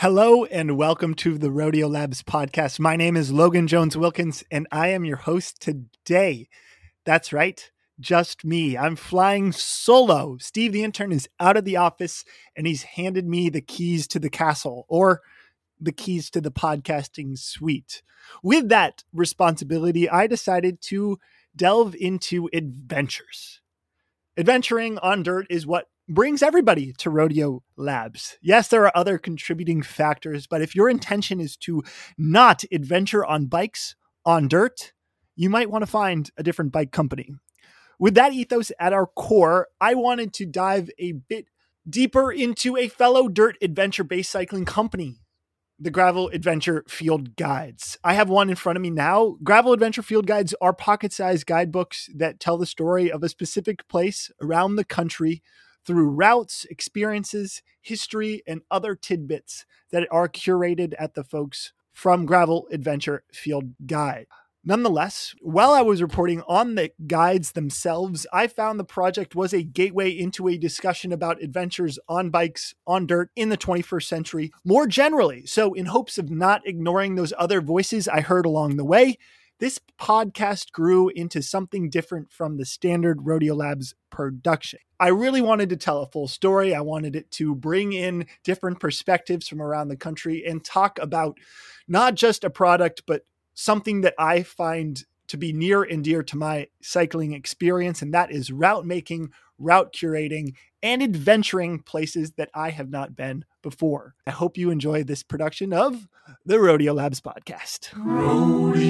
Hello and welcome to the Rodeo Labs podcast. My name is Logan Jones Wilkins and I am your host today. That's right, just me. I'm flying solo. Steve, the intern, is out of the office and he's handed me the keys to the castle or the keys to the podcasting suite. With that responsibility, I decided to delve into adventures. Adventuring on dirt is what brings everybody to Rodeo Labs. Yes, there are other contributing factors, but if your intention is to not adventure on bikes on dirt, you might want to find a different bike company. With that ethos at our core, I wanted to dive a bit deeper into a fellow dirt adventure based cycling company the Gravel Adventure Field Guides. I have one in front of me now. Gravel Adventure Field Guides are pocket sized guidebooks that tell the story of a specific place around the country through routes, experiences, history, and other tidbits that are curated at the folks from Gravel Adventure Field Guide. Nonetheless, while I was reporting on the guides themselves, I found the project was a gateway into a discussion about adventures on bikes, on dirt in the 21st century more generally. So, in hopes of not ignoring those other voices I heard along the way, this podcast grew into something different from the standard Rodeo Labs production. I really wanted to tell a full story. I wanted it to bring in different perspectives from around the country and talk about not just a product, but something that I find to be near and dear to my cycling experience, and that is route making, route curating, and adventuring places that I have not been before. I hope you enjoy this production of the Rodeo Labs podcast. Rodeo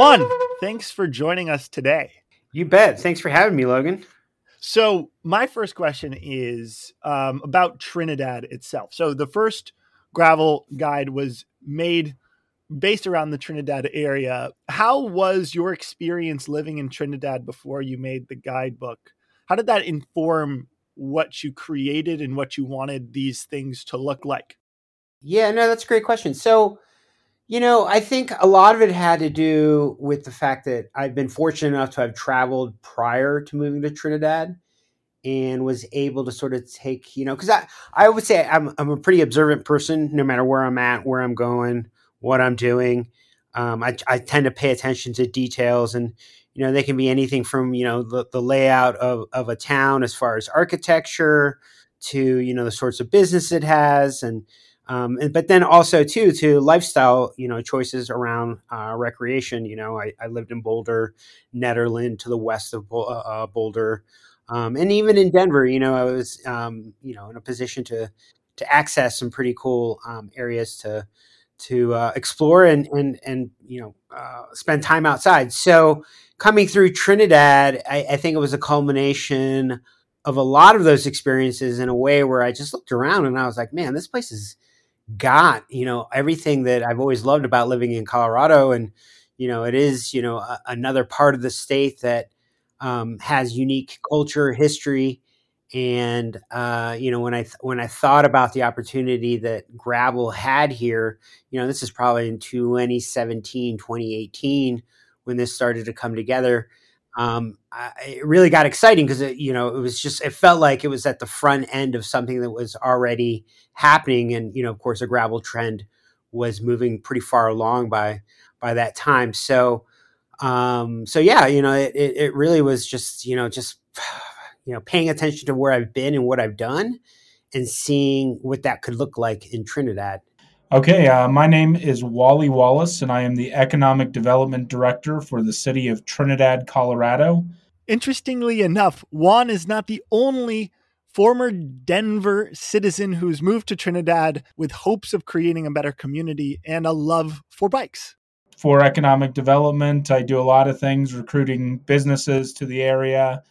Juan, thanks for joining us today. You bet. Thanks for having me, Logan. So, my first question is um, about Trinidad itself. So, the first gravel guide was made based around the Trinidad area. How was your experience living in Trinidad before you made the guidebook? How did that inform what you created and what you wanted these things to look like? Yeah, no, that's a great question. So, you know, I think a lot of it had to do with the fact that I've been fortunate enough to have traveled prior to moving to Trinidad and was able to sort of take, you know, because I, I would say I'm, I'm a pretty observant person no matter where I'm at, where I'm going, what I'm doing. Um, I, I tend to pay attention to details and, you know, they can be anything from, you know, the, the layout of, of a town as far as architecture to, you know, the sorts of business it has and, um, and, but then also too to lifestyle, you know, choices around uh, recreation. You know, I, I, lived in Boulder, Nederland, to the west of uh, uh, Boulder, um, and even in Denver. You know, I was, um, you know, in a position to to access some pretty cool um, areas to to uh, explore and and and you know uh, spend time outside. So coming through Trinidad, I, I think it was a culmination of a lot of those experiences in a way where I just looked around and I was like, man, this place is got you know everything that I've always loved about living in Colorado, and you know it is you know a, another part of the state that um, has unique culture, history, and uh, you know when I th- when I thought about the opportunity that Gravel had here, you know this is probably in 2017, 2018 when this started to come together. Um, I, it really got exciting because it, you know it was just it felt like it was at the front end of something that was already happening, and you know of course a gravel trend was moving pretty far along by by that time. So um, so yeah, you know it, it really was just you know just you know paying attention to where I've been and what I've done, and seeing what that could look like in Trinidad. Okay, uh, my name is Wally Wallace, and I am the Economic Development Director for the city of Trinidad, Colorado. Interestingly enough, Juan is not the only former Denver citizen who's moved to Trinidad with hopes of creating a better community and a love for bikes. For economic development, I do a lot of things, recruiting businesses to the area.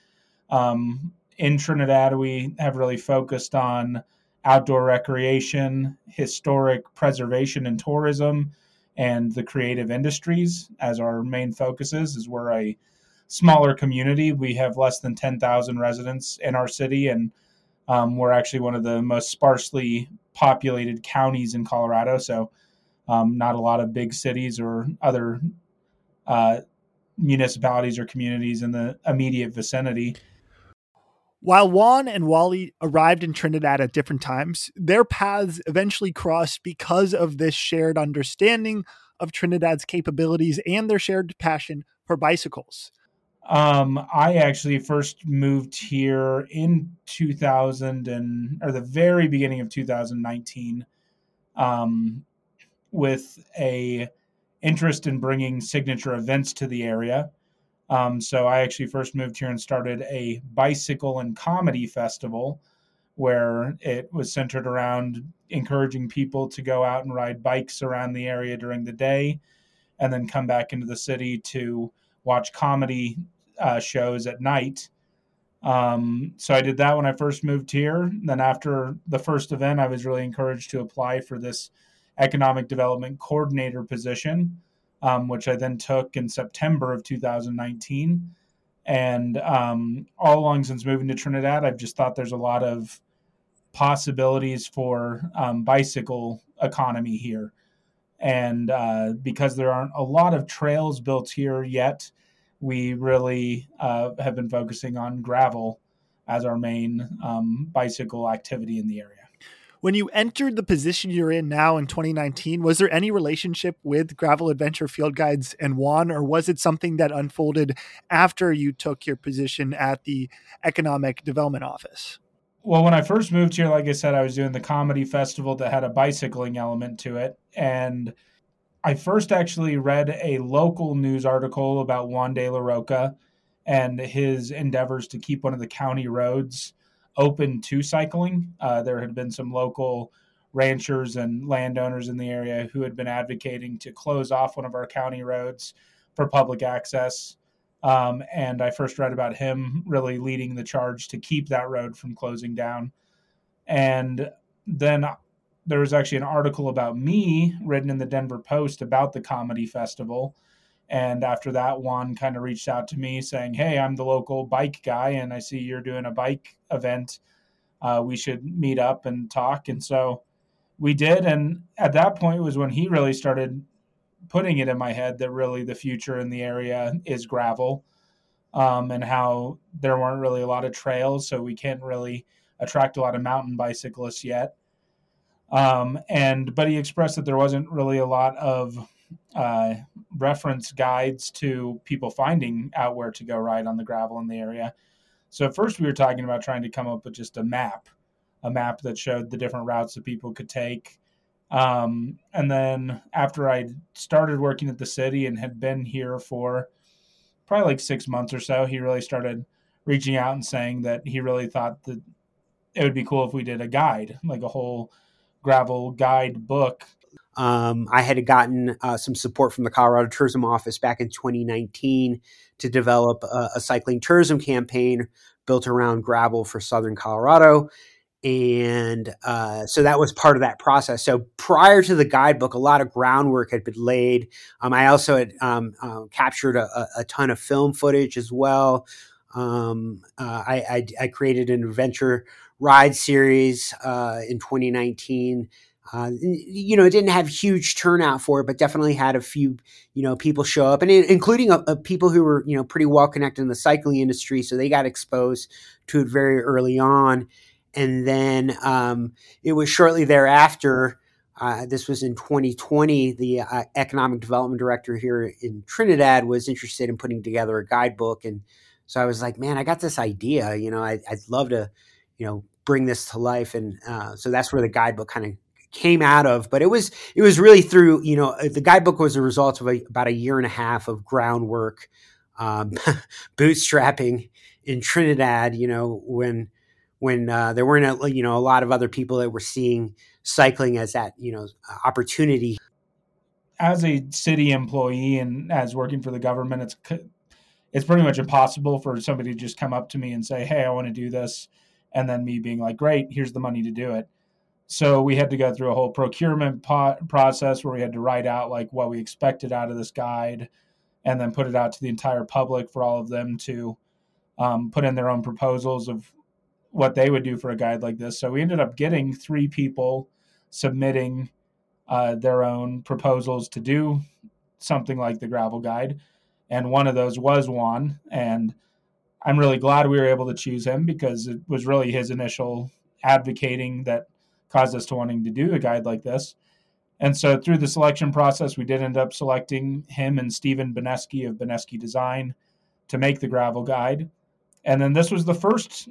Um, in Trinidad, we have really focused on outdoor recreation, historic preservation and tourism, and the creative industries as our main focuses. Is we're a smaller community. We have less than ten thousand residents in our city, and um, we're actually one of the most sparsely populated counties in Colorado. So, um, not a lot of big cities or other uh, municipalities or communities in the immediate vicinity. While Juan and Wally arrived in Trinidad at different times, their paths eventually crossed because of this shared understanding of Trinidad's capabilities and their shared passion for bicycles. Um, I actually first moved here in 2000 and or the very beginning of 2019 um, with a interest in bringing signature events to the area. Um, so I actually first moved here and started a bicycle and comedy festival where it was centered around encouraging people to go out and ride bikes around the area during the day and then come back into the city to watch comedy uh, shows at night. Um, so I did that when I first moved here. Then after the first event, I was really encouraged to apply for this economic development coordinator position, um, which I then took in September of 2019. And um, all along since moving to Trinidad, I've just thought there's a lot of possibilities for um, bicycle economy here. And uh, because there aren't a lot of trails built here yet, we really uh, have been focusing on gravel as our main um, bicycle activity in the area. When you entered the position you're in now in 2019, was there any relationship with Gravel Adventure Field Guides and Juan, or was it something that unfolded after you took your position at the Economic Development Office? Well, when I first moved here, like I said, I was doing the comedy festival that had a bicycling element to it. And I first actually read a local news article about Juan de la Roca and his endeavors to keep one of the county roads open to cycling. Uh, there had been some local ranchers and landowners in the area who had been advocating to close off one of our county roads for public access. Um, and I first read about him really leading the charge to keep that road from closing down. And then there was actually an article about me written in the Denver Post about the comedy festival and after that, Juan kind of reached out to me saying, Hey, I'm the local bike guy, and I see you're doing a bike event. Uh, we should meet up and talk. And so we did. And at that point was when he really started putting it in my head that really the future in the area is gravel um, and how there weren't really a lot of trails. So we can't really attract a lot of mountain bicyclists yet. Um, and but he expressed that there wasn't really a lot of uh, reference guides to people finding out where to go ride on the gravel in the area. So first we were talking about trying to come up with just a map, a map that showed the different routes that people could take. Um, and then after I started working at the city and had been here for probably like six months or so, he really started reaching out and saying that he really thought that it would be cool if we did a guide, like a whole gravel guide book um, I had gotten uh, some support from the Colorado Tourism Office back in 2019 to develop a, a, cycling tourism campaign built around gravel for Southern Colorado. And uh, so that was part of that process. So prior to the guidebook, a lot of groundwork had been laid. Um, I also had um, uh, captured a, a, ton of film footage as well. Um, uh, I, I, I, created an adventure ride series uh, in 2019 uh, you know, it didn't have huge turnout for it, but definitely had a few, you know, people show up, and including a, a people who were, you know, pretty well connected in the cycling industry, so they got exposed to it very early on. And then um, it was shortly thereafter. Uh, this was in 2020. The uh, economic development director here in Trinidad was interested in putting together a guidebook, and so I was like, "Man, I got this idea. You know, I, would love to, you know, bring this to life." And uh, so that's where the guidebook kind of came out of but it was it was really through you know the guidebook was a result of a, about a year and a half of groundwork um, bootstrapping in trinidad you know when when uh, there weren't a, you know a lot of other people that were seeing cycling as that you know opportunity. As a city employee and as working for the government it's it's pretty much impossible for somebody to just come up to me and say hey i want to do this and then me being like great here's the money to do it So we had to go through a whole procurement po- process where we had to write out like what we expected out of this guide, and then put it out to the entire public for all of them to um, put in their own proposals of what they would do for a guide like this. So we ended up getting three people submitting uh, their own proposals to do something like the gravel guide, and one of those was Juan, and I'm really glad we were able to choose him because it was really his initial advocating that caused us to wanting to do a guide like this. And so through the selection process, we did end up selecting him and Stephen Beneski of Beneski Design to make the gravel guide. And then this was the first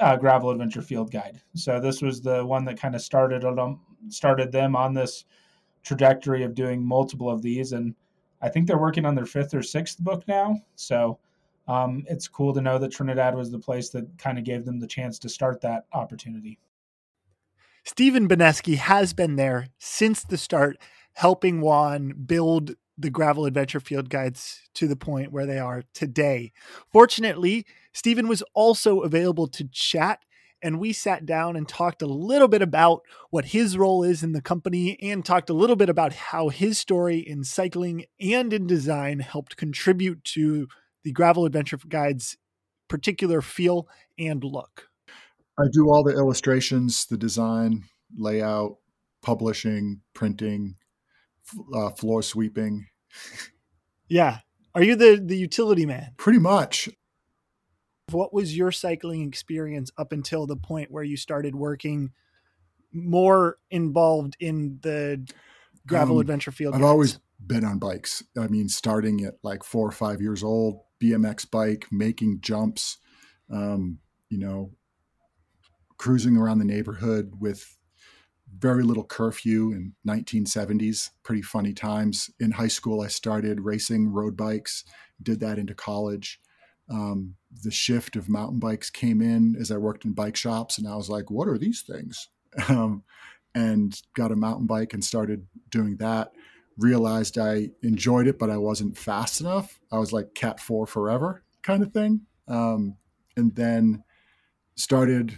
uh, gravel adventure field guide. So this was the one that kind of started them started them on this trajectory of doing multiple of these. And I think they're working on their fifth or sixth book now. So um, it's cool to know that Trinidad was the place that kind of gave them the chance to start that opportunity. Stephen Beneski has been there since the start, helping Juan build the gravel adventure field guides to the point where they are today. Fortunately, Stephen was also available to chat, and we sat down and talked a little bit about what his role is in the company and talked a little bit about how his story in cycling and in design helped contribute to the gravel adventure guides particular feel and look. I do all the illustrations, the design, layout, publishing, printing, uh, floor sweeping. Yeah. Are you the the utility man? Pretty much. What was your cycling experience up until the point where you started working more involved in the gravel um, adventure field? I've always been on bikes. I mean, starting at like four or five years old, BMX bike, making jumps, um, you know, cruising around the neighborhood with very little curfew in 1970s pretty funny times. In high school i started racing road bikes did that into college. Um, the shift of mountain bikes came in as i worked in bike shops and i was like what are these things? Um, and got a mountain bike and started doing that. Realized i enjoyed it but i wasn't fast enough. I was like cat 4 forever kind of thing. Um, and then started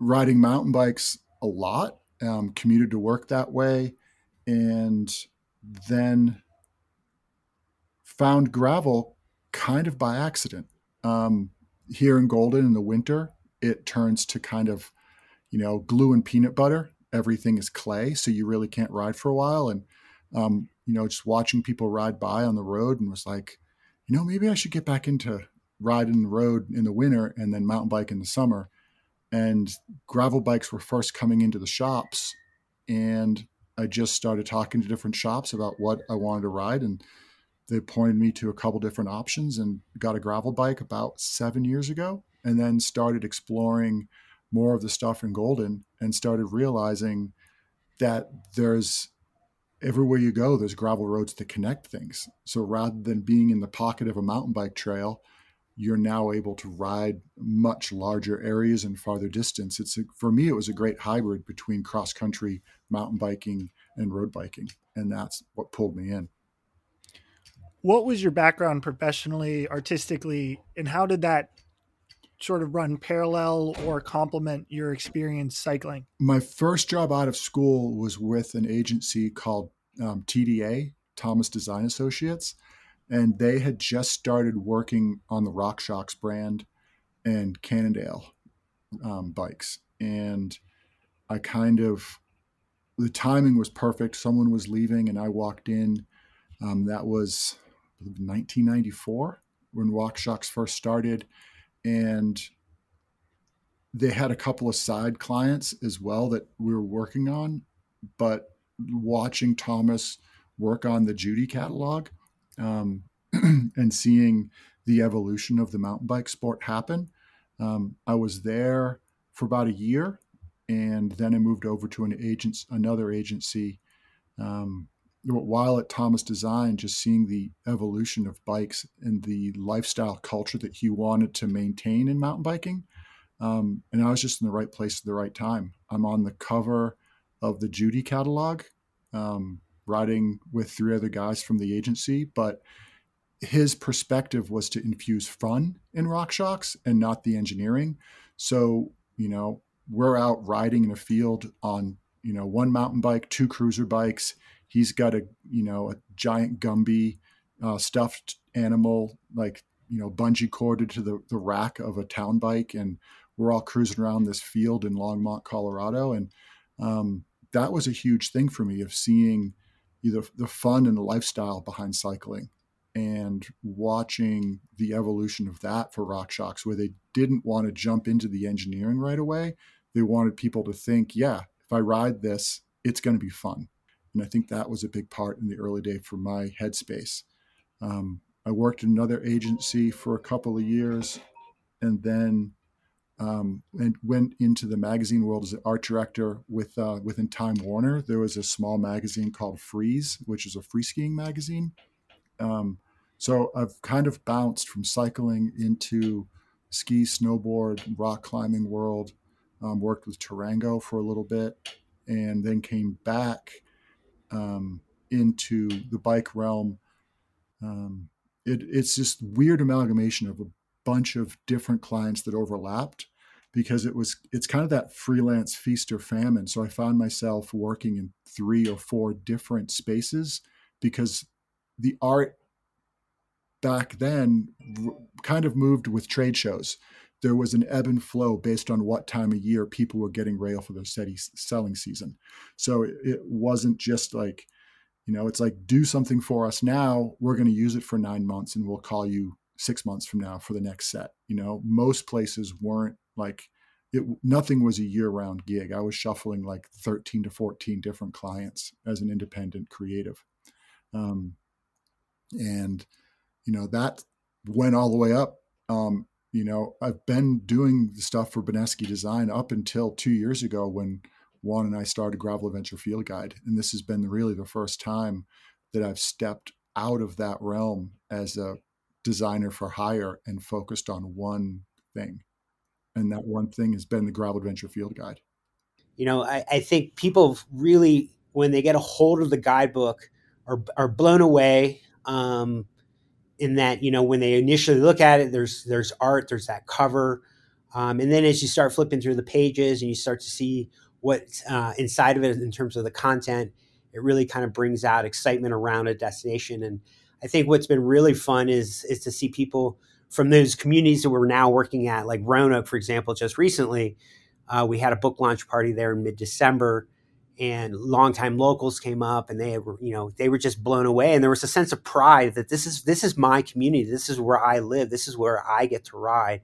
riding mountain bikes a lot, um, commuted to work that way, and then found gravel kind of by accident. Um, here in Golden in the winter, it turns to kind of, you know, glue and peanut butter. Everything is clay, so you really can't ride for a while. And, um, you know, just watching people ride by on the road and was like, you know, maybe I should get back into riding the road in the winter and then mountain bike in the summer and gravel bikes were first coming into the shops and i just started talking to different shops about what i wanted to ride and they pointed me to a couple different options and got a gravel bike about seven years ago and then started exploring more of the stuff in golden and started realizing that there's everywhere you go there's gravel roads to connect things. So rather than being in the pocket of a mountain bike trail you're now able to ride much larger areas and farther distance. It's a, for me, it was a great hybrid between cross country, mountain biking, and road biking, and that's what pulled me in. What was your background professionally, artistically, and how did that sort of run parallel or complement your experience cycling? My first job out of school was with an agency called um, TDA, Thomas Design Associates and they had just started working on the RockShox brand and Cannondale um, bikes. And I kind of, the timing was perfect. Someone was leaving, and I walked in. Um, that was 1994 when RockShox first started. And they had a couple of side clients as well that we were working on. But watching Thomas work on the Judy catalog, um, and seeing the evolution of the mountain bike sport happen. Um, I was there for about a year, and then I moved over to an agent, another agency. Um, while at Thomas Design, just seeing the evolution of bikes and the lifestyle culture that he wanted to maintain in mountain biking. Um, and I was just in the right place at the right time. I'm on the cover of the Judy catalog, um, riding with three other guys from the agency, but his perspective was to infuse fun in RockShox and not the engineering. So, you know, we're out riding in a field on you know one mountain bike, two cruiser bikes. He's got a you know a giant Gumby uh, stuffed animal like you know bungee corded to the the rack of a town bike, and we're all cruising around this field in Longmont, Colorado, and um, that was a huge thing for me of seeing the, the fun and the lifestyle behind cycling and watching the evolution of that for RockShox, where they didn't want to jump into the engineering right away. They wanted people to think, yeah, if I ride this, it's going to be fun. And I think that was a big part in the early day for my headspace. Um, I worked in another agency for a couple of years and then um, and went into the magazine world as an art director with uh, within Time Warner. There was a small magazine called Freeze, which is a free skiing magazine. Um, so I've kind of bounced from cycling into ski, snowboard, rock climbing world. Um, worked with Tarango for a little bit, and then came back um, into the bike realm. Um, it, it's just weird amalgamation of a bunch of different clients that overlapped because it was it's kind of that freelance feast or famine. So i found myself working in three or four different spaces because the art back then kind of moved with trade shows. There was an ebb and flow based on what time of year people were getting rail for their steady selling season. So it wasn't just like you know it's like do something for us now. We're going to use it for nine months and we'll call you six months from now for the next set. You know, most places weren't like it. Nothing was a year-round gig. I was shuffling like thirteen to fourteen different clients as an independent creative, um, and you know that went all the way up. Um, you know, I've been doing the stuff for Beneski Design up until two years ago when Juan and I started Gravel Adventure Field Guide, and this has been really the first time that I've stepped out of that realm as a designer for hire and focused on one thing. And that one thing has been the Gravel Adventure Field Guide. You know, I, I think people really, when they get a hold of the guidebook, are, are blown away. Um, in that, you know, when they initially look at it, there's there's art, there's that cover, um, and then as you start flipping through the pages and you start to see what's uh, inside of it in terms of the content, it really kind of brings out excitement around a destination. And I think what's been really fun is is to see people from those communities that we're now working at, like Roanoke, for example. Just recently, uh, we had a book launch party there in mid December, and longtime locals came up, and they were you know they were just blown away, and there was a sense of pride that this is this is my community, this is where I live, this is where I get to ride,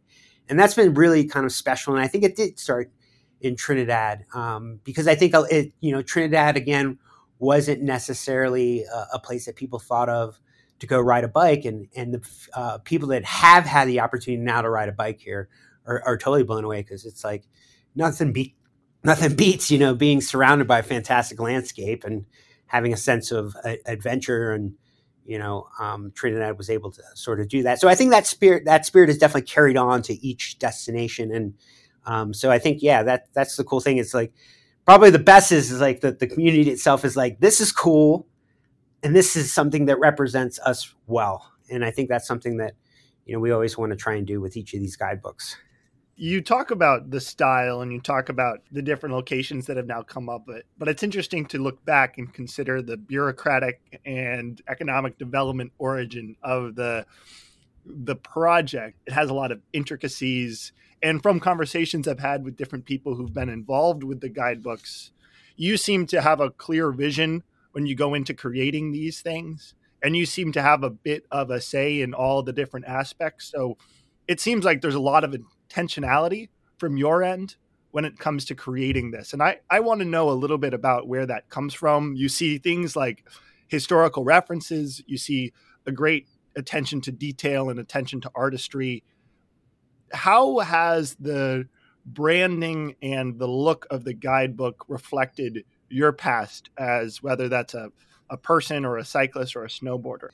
and that's been really kind of special. And I think it did start in Trinidad um, because I think uh, it you know Trinidad again wasn't necessarily a, a place that people thought of to go ride a bike, and and the uh, people that have had the opportunity now to ride a bike here are, are totally blown away because it's like nothing beat nothing beats you know being surrounded by a fantastic landscape and having a sense of adventure and you know um, Trinidad was able to sort of do that. So I think that spirit that spirit is definitely carried on to each destination, and um, so I think yeah that that's the cool thing. It's like probably the best is, is like the, the community itself is like this is cool and this is something that represents us well. And I think that's something that you know we always want to try and do with each of these guidebooks. You talk about the style and you talk about the different locations that have now come up, but, but it's interesting to look back and consider the bureaucratic and economic development origin of the the project. It has a lot of intricacies and from conversations I've had with different people who've been involved with the guidebooks, you seem to have a clear vision when you go into creating these things and you seem to have a bit of a say in all the different aspects. So it seems like there's a lot of intentionality from your end when it comes to creating this and i i want to know a little bit about where that comes from. You see things like historical references you see a great attention to detail and attention to artistry. How has the branding and the look of the guidebook reflected your past as whether that's a, a person or a cyclist or a snowboarder?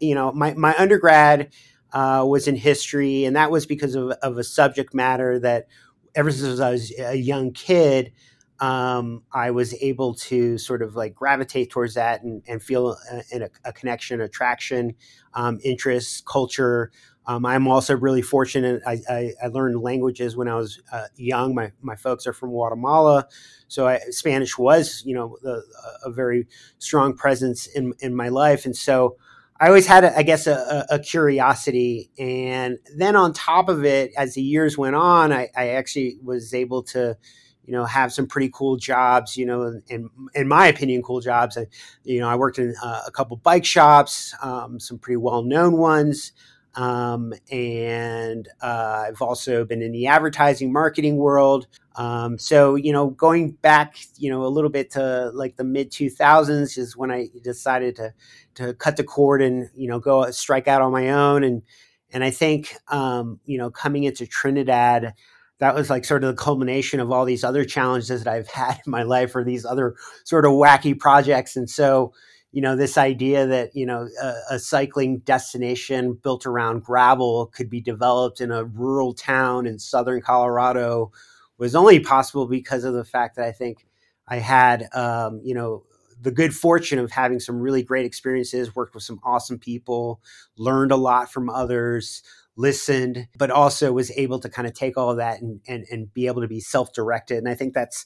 You know, my, my undergrad uh, was in history, and that was because of, of a subject matter that ever since I was a young kid, um, I was able to sort of like gravitate towards that and, and feel a, a, a connection, attraction, um, interest, culture, Um, I'm also really fortunate. I, I, I, learned languages when I was uh, young. My my folks are from Guatemala, so I, Spanish was you know the, a very strong presence in in my life, and so I always had, a, I guess, a, a, curiosity. And then on top of it, as the years went on, I, I actually was able to you know, have some pretty cool jobs, you know, in, in my opinion, cool jobs. I, you know, I worked in uh, a couple bike shops, um, some pretty well known ones. Um, and uh, I've also been in the advertising marketing world. Um, so, you know, going back, you know, a little bit to like the mid 2000s is when I decided to, to cut the cord and, you know, go strike out on my own. And, and I think, um, you know, coming into Trinidad, that was like sort of the culmination of all these other challenges that I've had in my life or these other sort of wacky projects. And so, you know, this idea that, you know, a, a, cycling destination built around gravel could be developed in a rural town in southern Colorado was only possible because of the fact that I think I had, um, you know, the good fortune of having some really great experiences, worked with some awesome people, learned a lot from others, listened, but also was able to kind of take all of that and, and, and be able to be self directed. And I think that's,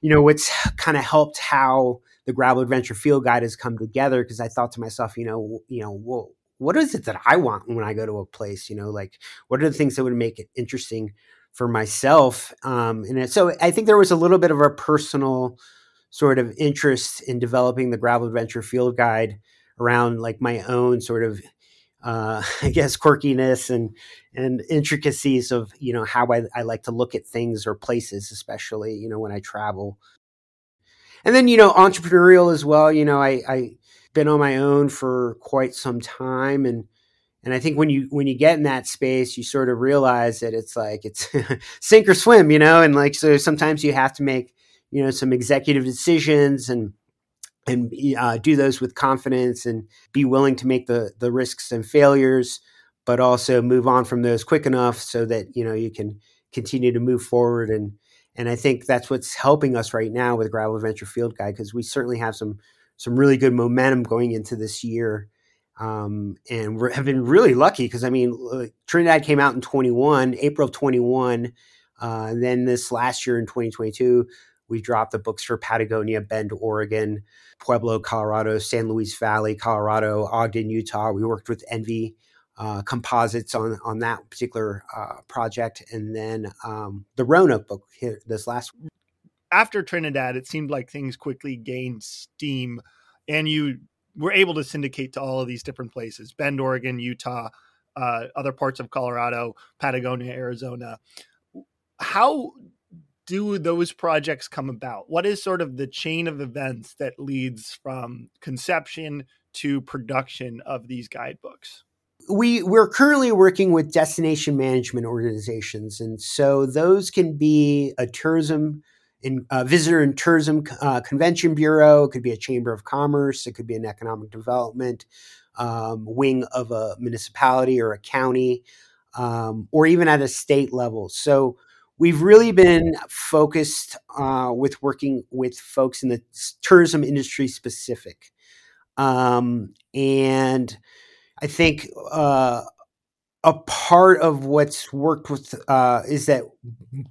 you know, what's kind of helped how the Gravel Adventure Field Guide has come together. Because I thought to myself, you know, you know, well, what is it that I want when I go to a place? You know, like what are the things that would make it interesting for myself? Um, and so I think there was a little bit of a personal sort of interest in developing the Gravel Adventure Field Guide around like my own sort of uh, I guess quirkiness and and intricacies of you know how I, I like to look at things or places, especially you know when I travel. And then you know entrepreneurial as well. You know I I been on my own for quite some time and and I think when you when you get in that space, you sort of realize that it's like it's sink or swim, you know, and like so sometimes you have to make you know some executive decisions and and uh, do those with confidence and be willing to make the the risks and failures but also move on from those quick enough so that you know you can continue to move forward and and I think that's what's helping us right now with Gravel Adventure Field Guide because we certainly have some some really good momentum going into this year um, and we have been really lucky because I mean Trinidad came out in 21 April of 21 uh, and then this last year in 2022 we dropped the books for Patagonia, Bend, Oregon, Pueblo, Colorado, San Luis Valley, Colorado, Ogden, Utah. We worked with ENVE uh, Composites on on that particular uh, project, and then um, the Roanoke book here this last. After Trinidad, it seemed like things quickly gained steam, and you were able to syndicate to all of these different places: Bend, Oregon, Utah, uh, other parts of Colorado, Patagonia, Arizona. How do those projects come about? What is sort of the chain of events that leads from conception to production of these guidebooks? We we're currently working with destination management organizations, and so those can be a tourism uh, visitor and tourism uh, convention bureau. It could be a chamber of commerce. It could be an economic development um, wing of a municipality or a county, um, or even at a state level. So we've really been focused uh, with working with folks in the tourism industry specific. Um, and I think uh, a part of what's worked with uh, is that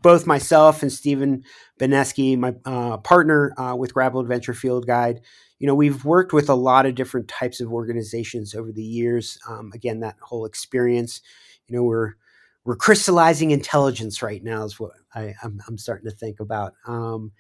both myself and Stephen Beneski, my uh, partner uh, with Gravel Adventure Field Guide, you know, we've worked with a lot of different types of organizations over the years. Um, again, that whole experience, you know, we're we're crystallizing intelligence right now is what I, am starting to think about. Um,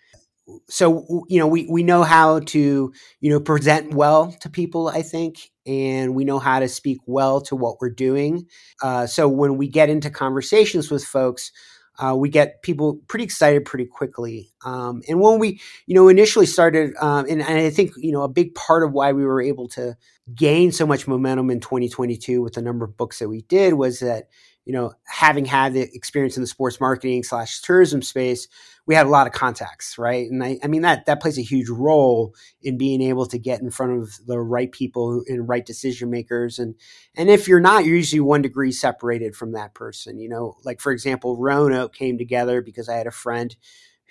so you know we we know how to you know present well to people i think and we know how to speak well to what we're doing. Uh, so when we get into conversations with folks uh, we get people pretty excited pretty quickly. Um, and when we you know initially started um, and, and i think you know a big part of why we were able to gain so much momentum in 2022 with the number of books that we did was that you know, having had the experience in the sports marketing slash tourism space, we had a lot of contacts, right? And I, I mean that that plays a huge role in being able to get in front of the right people and right decision makers. And and if you're not, you're usually one degree separated from that person. You know, like for example, Roanoke came together because I had a friend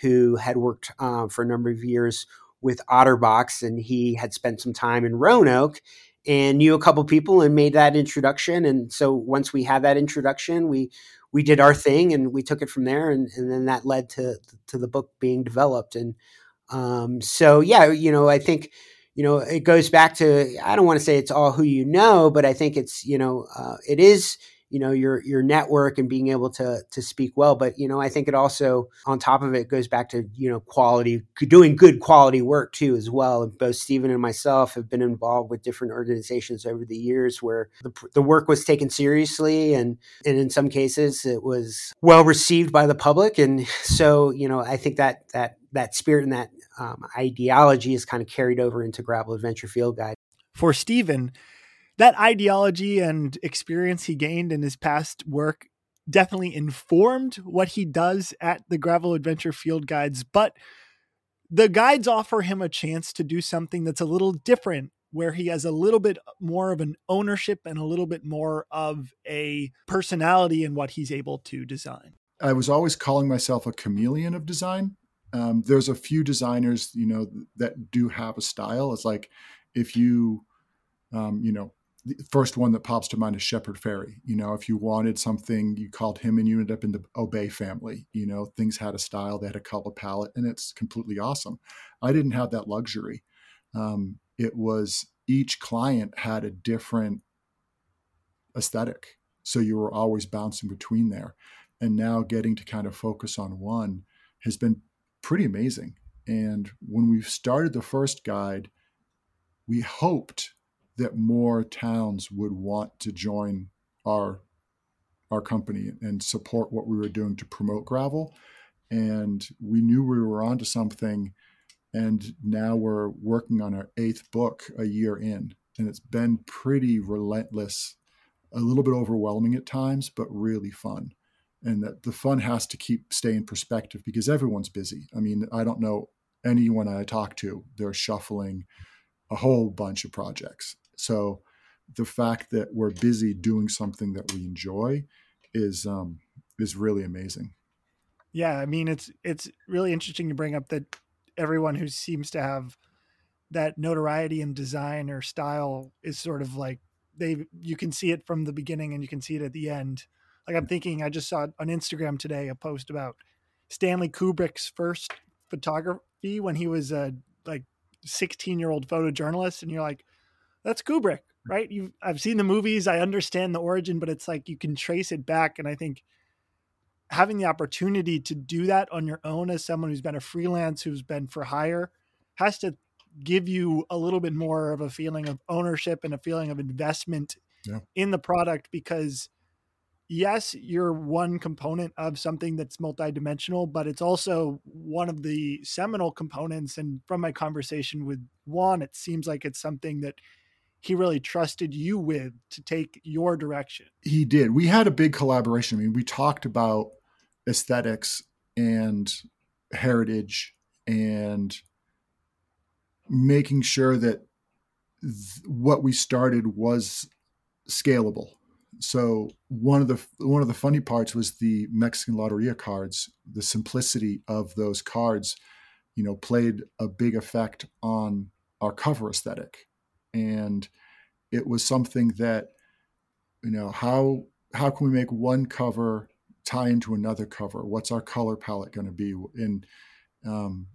who had worked um, for a number of years with Otterbox, and he had spent some time in Roanoke and knew a couple people and made that introduction. And so once we had that introduction, we we did our thing and we took it from there, and, and then that led to to the book being developed. And um, so yeah, you know, I think you know it goes back to I don't want to say it's all who you know, but I think it's you know uh, it is you know your your network and being able to to speak well. But you know i think it also on top of it goes back to you know quality doing good quality work too as well. Both stephen and myself have been involved with different organizations over the years where the, the work was taken seriously and and in some cases it was well received by the public. And so you know i think that that that spirit and that um, ideology is kind of carried over into gravel adventure field guide. For stephen that ideology and experience he gained in his past work definitely informed what he does at the gravel adventure field guides but the guides offer him a chance to do something that's a little different where he has a little bit more of an ownership and a little bit more of a personality in what he's able to design. I was always calling myself a chameleon of design. Um, there's a few designers you know that do have a style. It's like if you um, you know the first one that pops to mind is Shepard Fairey. You know, if you wanted something, you called him and you ended up in the Obey family. You know, things had a style, they had a color palette, and it's completely awesome. I didn't have that luxury. Um, it was each client had a different aesthetic. So you were always bouncing between there. And now getting to kind of focus on one has been pretty amazing. And when we started the first guide, we hoped that more towns would want to join our our company and support what we were doing to promote gravel. And we knew we were onto something and now we're working on our eighth book a year in. And it's been pretty relentless a little bit overwhelming at times but really fun. And that the fun has to keep stay in perspective because everyone's busy. I mean i don't know anyone i talk to they're shuffling a whole bunch of projects so the fact that we're busy doing something that we enjoy is um, is really amazing. Yeah, I mean it's it's really interesting to bring up that everyone who seems to have that notoriety in design or style is sort of like they you can see it from the beginning and you can see it at the end. Like I'm thinking I just saw on Instagram today a post about Stanley Kubrick's first photography when he was a like 16 year old photojournalist and you're like that's Kubrick, right? You I've seen the movies, I understand the origin, but it's like you can trace it back and I think having the opportunity to do that on your own as someone who's been a freelance who's been for hire has to give you a little bit more of a feeling of ownership and a feeling of investment yeah. in the product because yes, you're one component of something that's multidimensional, but it's also one of the seminal components. And from my conversation with Juan, it seems like it's something that he really trusted you with to take your direction. He did. We had a big collaboration. I mean, we talked about aesthetics and heritage and making sure that th- what we started was scalable. So one of the one of the funny parts was the Mexican Loteria cards. The simplicity of those cards, you know, played a big effect on our cover aesthetic and it was something that you know how how can we make one cover tie into another cover? What's our color palette going to be? And um,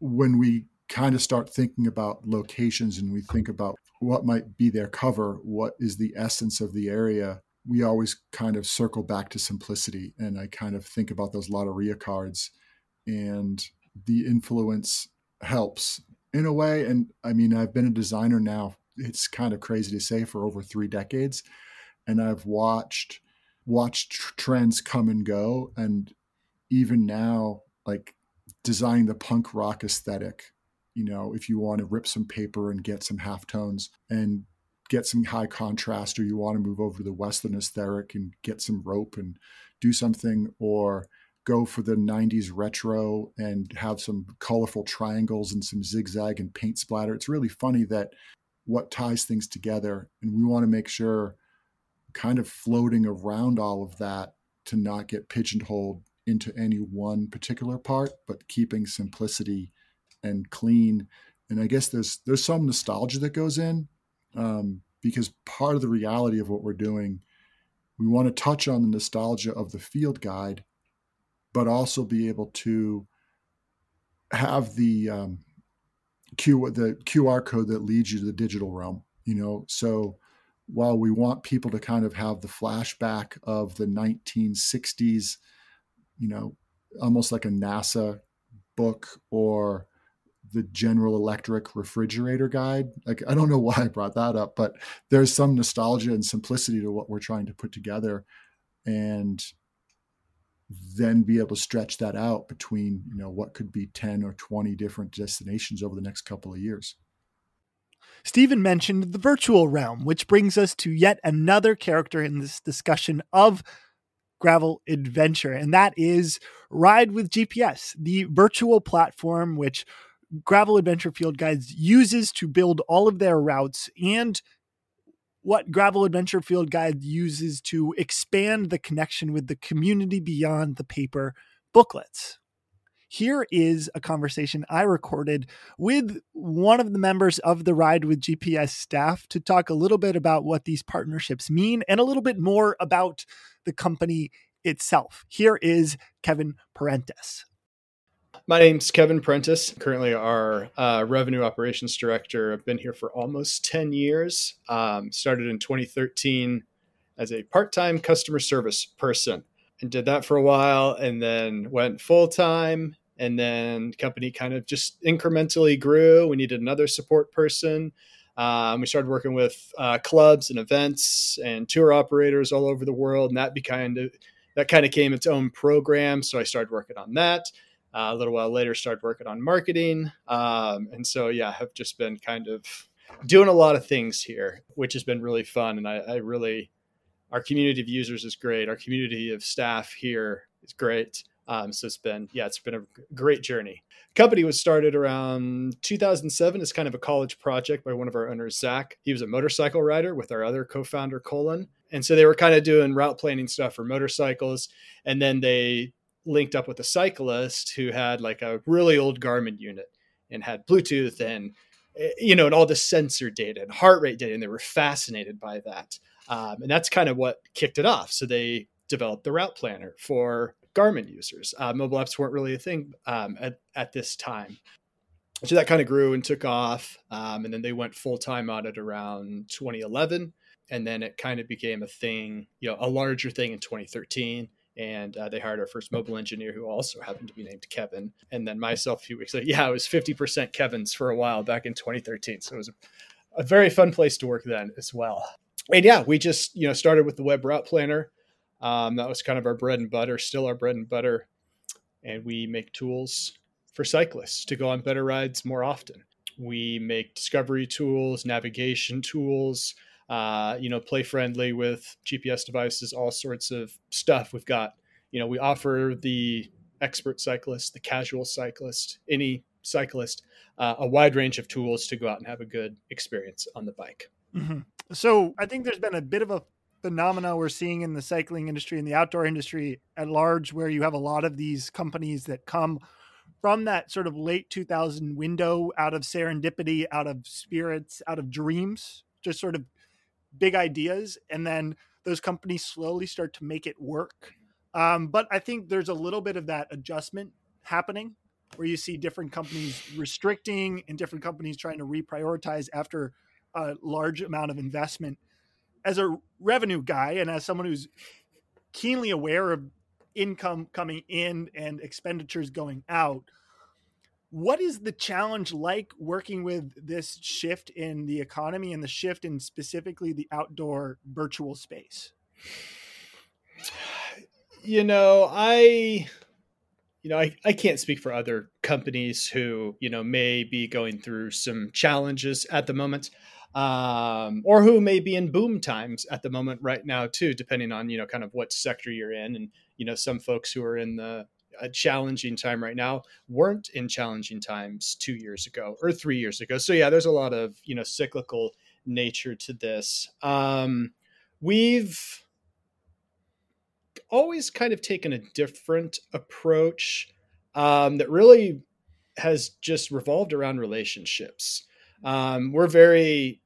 when we kind of start thinking about locations and we think about what might be their cover what is the essence of the area we always kind of circle back to simplicity. And i kind of think about those Loteria cards and the influence helps in a way. And I mean, I've been a designer now. It's kind of crazy to say for over three decades, and I've watched watched trends come and go. And even now, like designing the punk rock aesthetic, you know, if you want to rip some paper and get some halftones and get some high contrast, or you want to move over to the Western aesthetic and get some rope and do something, or go for the 90s retro and have some colorful triangles and some zigzag and paint splatter. It's really funny that what ties things together. And we want to make sure kind of floating around all of that to not get pigeonholed into any one particular part, but keeping simplicity and clean. And I guess there's there's some nostalgia that goes in, um, because part of the reality of what we're doing, we want to touch on the nostalgia of the field guide, but also be able to have the um, Q the QR code that leads you to the digital realm. You know, so while we want people to kind of have the flashback of the 1960s, you know, almost like a NASA book or the General Electric refrigerator guide. Like I don't know why I brought that up, but there's some nostalgia and simplicity to what we're trying to put together and then be able to stretch that out between, you know, what could be 10 or 20 different destinations over the next couple of years. Stephen mentioned the virtual realm, which brings us to yet another character in this discussion of gravel adventure, and that is Ride with GPS, the virtual platform which Gravel Adventure Field Guides uses to build all of their routes and what Gravel Adventure Field Guide uses to expand the connection with the community beyond the paper booklets. Here is a conversation I recorded with one of the members of the Ride with GPS staff to talk a little bit about what these partnerships mean and a little bit more about the company itself. Here is Kevin Prentice. My name's Kevin Prentice, currently our uh, revenue operations director. I've been here for almost 10 years. Um, started in 2013 as a part time customer service person and did that for a while and then went full time. And then company kind of just incrementally grew. We needed another support person. Um, we started working with uh, clubs and events and tour operators all over the world, and that kind of that kind of came its own program. So I started working on that. Uh, a little while later, started working on marketing. Um, and so, yeah, have just been kind of doing a lot of things here, which has been really fun. And I, I really, our community of users is great. Our community of staff here is great. Um, so it's been, yeah, it's been a great journey. Company was started around 2007 as kind of a college project by one of our owners, Zach. He was a motorcycle rider with our other co-founder, Colin. And so they were kind of doing route planning stuff for motorcycles. And then they linked up with a cyclist who had like a really old Garmin unit and had Bluetooth and eh, you know and all the sensor data and heart rate data, and they were fascinated by that. Um, and that's kind of what kicked it off. So they developed the route planner for Garmin users. Uh, mobile apps weren't really a thing um, at, at this time. So that kind of grew and took off. Um, and then they went full time on it around 2011. And then it kind of became a thing, you know, a larger thing in 2013 and uh, they hired our first mobile engineer who also happened to be named Kevin. And then myself a few weeks later. Yeah, I was 50% Kevin's for a while back in 2013. So it was a, a, very fun place to work then as well. And yeah, we just, you know, started with the web route planner. Um, that was kind of our bread and butter, still our bread and butter. And we make tools for cyclists to go on better rides more often. We make discovery tools, navigation tools, uh, you know, play friendly with GPS devices, all sorts of stuff. We've got, you know, we offer the expert cyclist, the casual cyclist, any cyclist, uh, a wide range of tools to go out and have a good experience on the bike. Mm-hmm. So I think there's been a bit of a phenomena we're seeing in the cycling industry and the outdoor industry at large, where you have a lot of these companies that come from that sort of late 2000 window out of serendipity, out of spirits, out of dreams, just sort of big ideas and then those companies slowly start to make it work. Um, but i think there's a little bit of that adjustment happening where you see different companies restricting and different companies trying to reprioritize after a large amount of investment. As a revenue guy and as someone who's keenly aware of income coming in and expenditures going out what is the challenge like working with this shift in the economy and the shift in specifically the outdoor virtual space? You know i you know I, I can't speak for other companies who you know may be going through some challenges at the moment um, or who may be in boom times at the moment right now too depending on you know kind of what sector you're in and you know some folks who are in the a challenging time right now weren't in challenging times two years ago or three years ago. So yeah, there's a lot of you know cyclical nature to this. Um, we've always kind of taken a different approach um, that really has just revolved around relationships. Um, we're very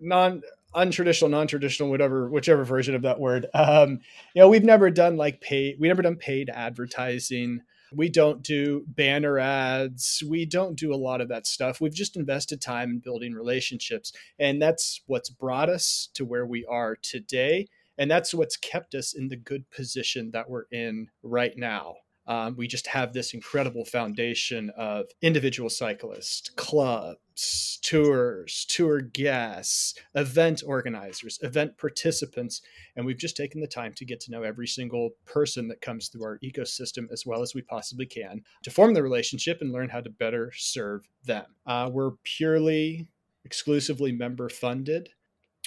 non untraditional, non-traditional, whatever, whichever version of that word. Um, you know, we've never done like paid, we never done paid advertising. We don't do banner ads. We don't do a lot of that stuff. We've just invested time in building relationships. And that's what's brought us to where we are today. And that's what's kept us in the good position that we're in right now. Um, we just have this incredible foundation of individual cyclists, clubs, tours, tour guests, event organizers, event participants. And we've just taken the time to get to know every single person that comes through our ecosystem as well as we possibly can to form the relationship and learn how to better serve them. Uh, we're purely, exclusively member funded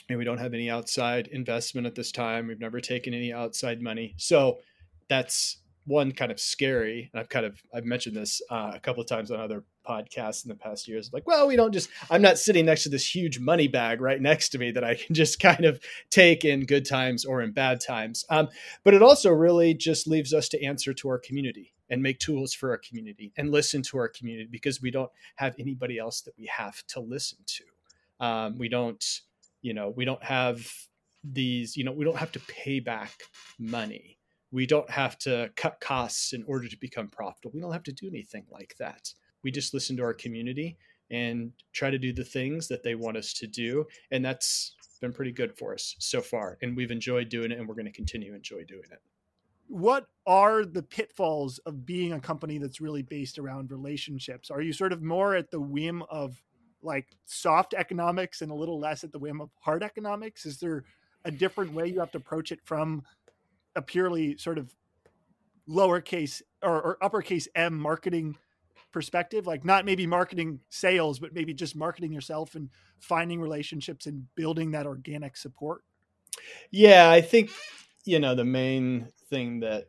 and we don't have any outside investment at this time. We've never taken any outside money. So that's one kind of scary and i've kind of i've mentioned this uh, a couple of times on other podcasts in the past years like well we don't just i'm not sitting next to this huge money bag right next to me that i can just kind of take in good times or in bad times um, but it also really just leaves us to answer to our community and make tools for our community and listen to our community because we don't have anybody else that we have to listen to um, we don't you know we don't have these you know we don't have to pay back money we don't have to cut costs in order to become profitable. We don't have to do anything like that. We just listen to our community and try to do the things that they want us to do. And that's been pretty good for us so far. And we've enjoyed doing it and we're going to continue to enjoy doing it. What are the pitfalls of being a company that's really based around relationships? Are you sort of more at the whim of like soft economics and a little less at the whim of hard economics? Is there a different way you have to approach it from a purely sort of lowercase or, or uppercase M marketing perspective, like not maybe marketing sales, but maybe just marketing yourself and finding relationships and building that organic support? Yeah, I think you know the main thing that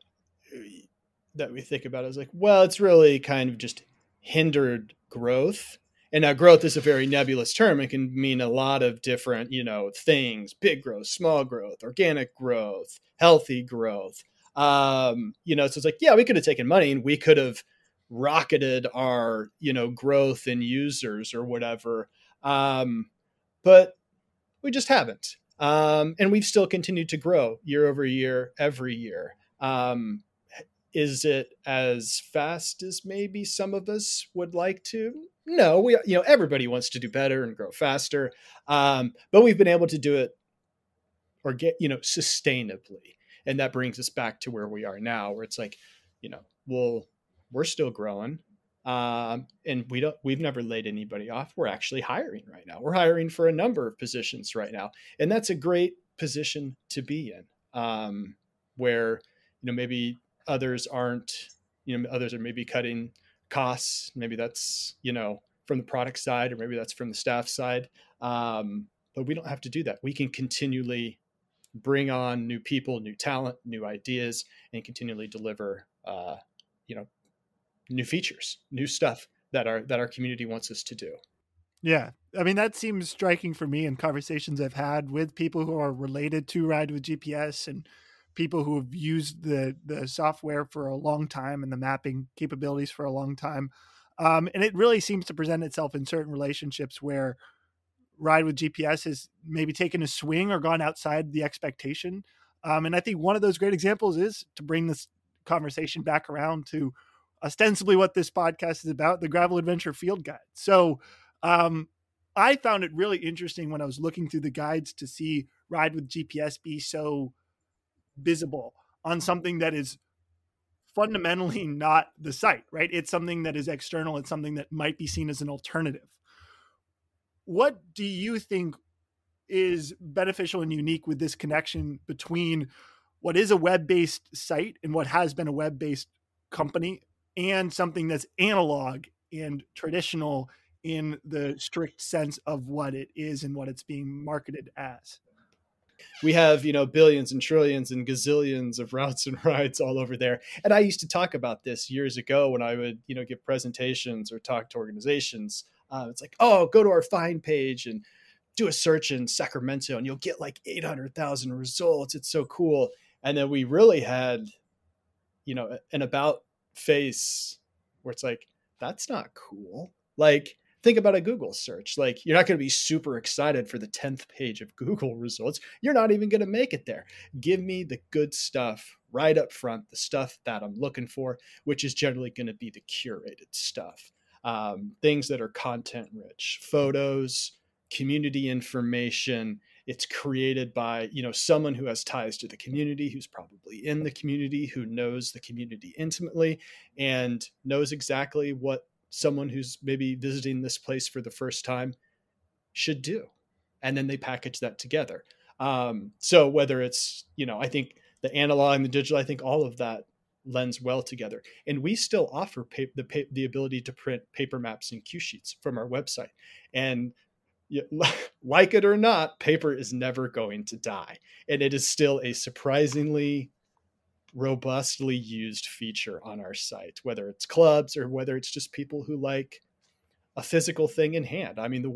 that we think about is like, well, it's really kind of just hindered growth. And now growth is a very nebulous term. It can mean a lot of different, you know, things, big growth, small growth, organic growth, healthy growth. Um, you know, so it's like, yeah, we could have taken money and we could have rocketed our, you know, growth in users or whatever. Um, but we just haven't. Um, and we've still continued to grow year over year, every year. Um, is it as fast as maybe some of us would like to? No, we, you know, everybody wants to do better and grow faster. Um, but we've been able to do it or get you know sustainably and that brings us back to where we are now where it's like you know well we're still growing um, and we don't we've never laid anybody off. We're actually hiring right now. We're hiring for a number of positions right now and that's a great position to be in um, where you know maybe others aren't you know others are maybe cutting costs. Maybe that's you know from the product side or maybe that's from the staff side. Um, but we don't have to do that. We can continually bring on new people, new talent, new ideas, and continually deliver, uh, you know, new features, new stuff that our that our community wants us to do. Yeah, I mean that seems striking for me in conversations I've had with people who are related to Ride with GPS and people who have used the the software for a long time and the mapping capabilities for a long time. Um, and it really seems to present itself in certain relationships where ride with GPS has maybe taken a swing or gone outside the expectation. Um, and I think one of those great examples is to bring this conversation back around to ostensibly what this podcast is about the gravel adventure field guide. So um, I found it really interesting when I was looking through the guides to see ride with GPS be so visible on something that is fundamentally not the site, right? It's something that is external, it's something that might be seen as an alternative what do you think is beneficial and unique with this connection between what is a web-based site and what has been a web-based company and something that's analog and traditional in the strict sense of what it is and what it's being marketed as we have you know billions and trillions and gazillions of routes and rides all over there and i used to talk about this years ago when i would you know give presentations or talk to organizations uh, it's like, oh, go to our find page and do a search in Sacramento and you'll get like 800,000 results. It's so cool. And then we really had, you know, an about face where it's like, that's not cool. Like, think about a Google search. Like you're not going to be super excited for the 10th page of Google results. You're not even going to make it there. Give me the good stuff right up front, the stuff that I'm looking for, which is generally going to be the curated stuff. Um, things that are content rich, photos, community information. It's created by, you know, someone who has ties to the community, who's probably in the community, who knows the community intimately and knows exactly what someone who's maybe visiting this place for the first time should do. And then they package that together. Um, so whether it's, you know, I think the analog and the digital, I think all of that lends well together. And we still offer pa- the, pa- the ability to print paper maps and cue sheets from our website. And like it or not, paper is never going to die. And it is still a surprisingly robustly used feature on our site, whether it's clubs or whether it's just people who like a physical thing in hand. I mean, the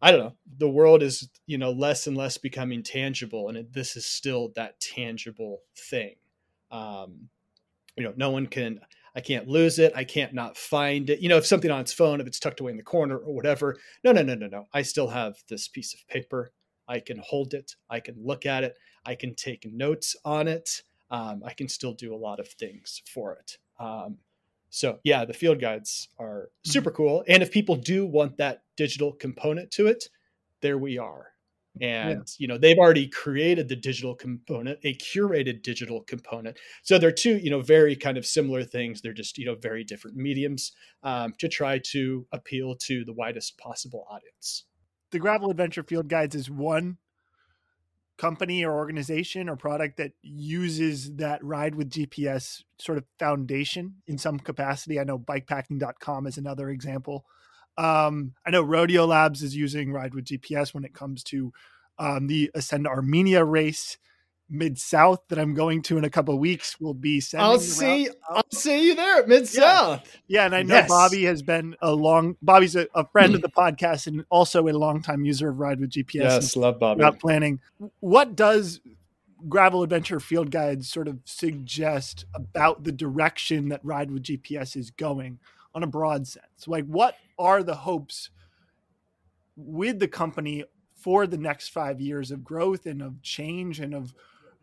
I don't know, the world is you know less and less becoming tangible, and it, this is still that tangible thing. Um, you know, no one can. I can't lose it. I can't not find it. You know, if something on its phone, if it's tucked away in the corner or whatever. No, no, no, no, no. I still have this piece of paper. I can hold it. I can look at it. I can take notes on it um, I can still do a lot of things for it. Um, so yeah, the field guides are mm-hmm. super cool. And if people do want that digital component to it, there we are. And yeah. you know they've already created the digital component, a curated digital component. So they're two, you know, very kind of similar things. They're just you know very different mediums um, to try to appeal to the widest possible audience. The Gravel Adventure Field Guides is one company or organization or product that uses that ride with GPS sort of foundation in some capacity. I know bikepacking.com is another example. Um, I know Rodeo Labs is using ride with GPS when it comes to um, the Ascend Armenia race mid south that I'm going to in a couple weeks will be sending. I'll see. I'll see you there at mid south. Yeah. yeah. and I know yes. Bobby has been a long. Bobby's a, a friend of the podcast and also a longtime user of Ride with GPS. Yes, love Bobby. About planning, what does Gravel Adventure Field Guides sort of suggest about the direction that Ride with GPS is going on a broad sense? Like, what are the hopes with the company for the next five years of growth and of change and of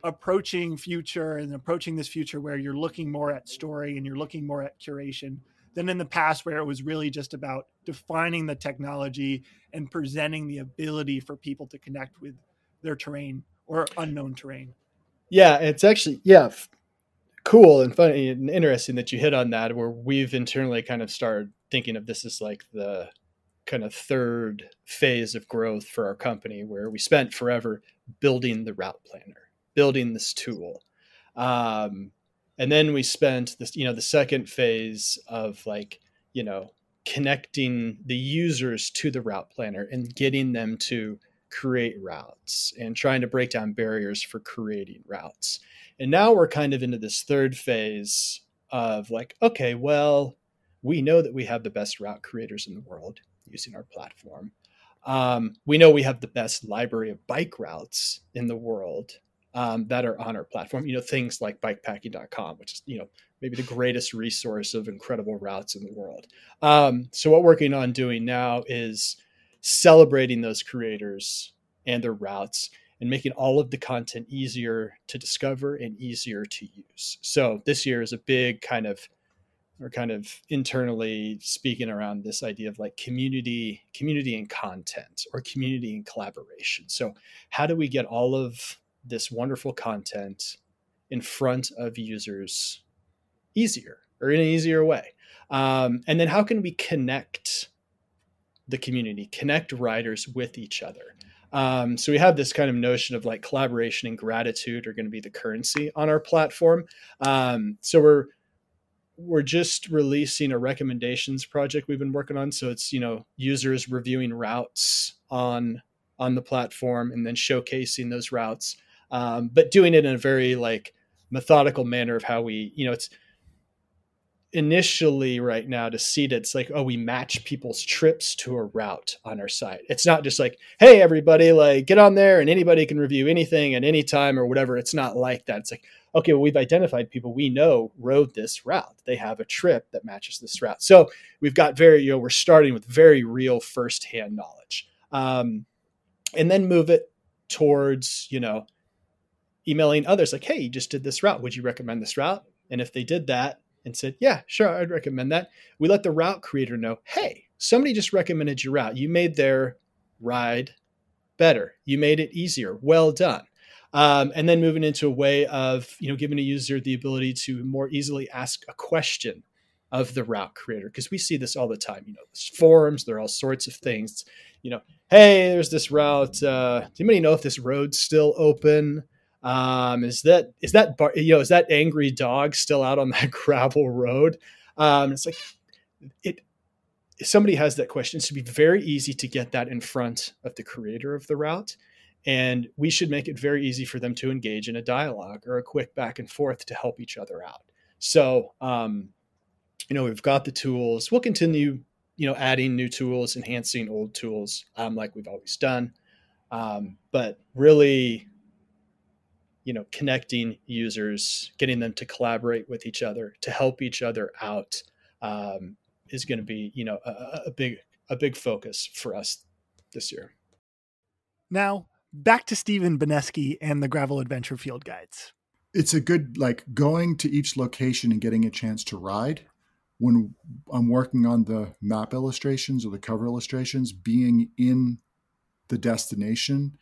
approaching future and approaching this future where you're looking more at story and you're looking more at curation than in the past where it was really just about defining the technology and presenting the ability for people to connect with their terrain or unknown terrain. Yeah, it's actually yeah, cool and funny and interesting that you hit on that where we've internally kind of started thinking of this as like the kind of third phase of growth for our company where we spent forever building the route planner building this tool. Um, and then we spent this, you know, the second phase of like, you know, connecting the users to the route planner and getting them to create routes and trying to break down barriers for creating routes. And now we're kind of into this third phase of like, okay, well, we know that we have the best route creators in the world using our platform. Um, we know we have the best library of bike routes in the world um, that are on our platform. You know, things like bikepacking.com, which is, you know, maybe the greatest resource of incredible routes in the world. Um, so, what we're working on doing now is celebrating those creators and their routes and making all of the content easier to discover and easier to use. So, this year is a big kind of or kind of internally speaking around this idea of like community community and content or community and collaboration so how do we get all of this wonderful content in front of users easier or in an easier way? Um, and then how can we connect the community, connect riders with each other? Um, so we have this kind of notion of like collaboration and gratitude are going to be the currency on our platform. Um, so we're we're just releasing a recommendations project we've been working on. So it's you know users reviewing routes on on the platform and then showcasing those routes um, but doing it in a very like methodical manner of how we, you know, it's initially right now to see it it's like oh we match people's trips to a route on our site. It's not just like hey everybody like get on there and anybody can review anything at any time or whatever. It's not like that. It's like okay well we've identified people. We know rode this route. They have a trip that matches this route. So we've got very you know we're starting with very real firsthand knowledge. Um, and then move it towards you know emailing others like hey you just did this route. Would you recommend this route? And if they did that and said, Yeah, sure, I'd recommend that. We let the route creator know, Hey, somebody just recommended your route. You made their ride better. You made it easier. Well done. Um, and then moving into a way of you know giving a user the ability to more easily ask a question of the route creator because we see this all the time you know there's forums there are all sorts of things you know hey there's this route uh, does anybody know if this road's still open um, is that is that bar, you know is that angry dog still out on that gravel road? Um, it's like it. If somebody has that question, it should be very easy to get that in front of the creator of the route, and we should make it very easy for them to engage in a dialogue or a quick back and forth to help each other out. So, um, you know, we've got the tools. We'll continue, you know, adding new tools, enhancing old tools, um, like we've always done. Um, but really, you know connecting users getting them to collaborate with each other to help each other out um, is going to be you know a, a big a big focus for us this year. Now back to stephen beneski and the gravel adventure field guides. It's a good like going to each location and getting a chance to ride. When i'm working on the map illustrations or the cover illustrations being in the destination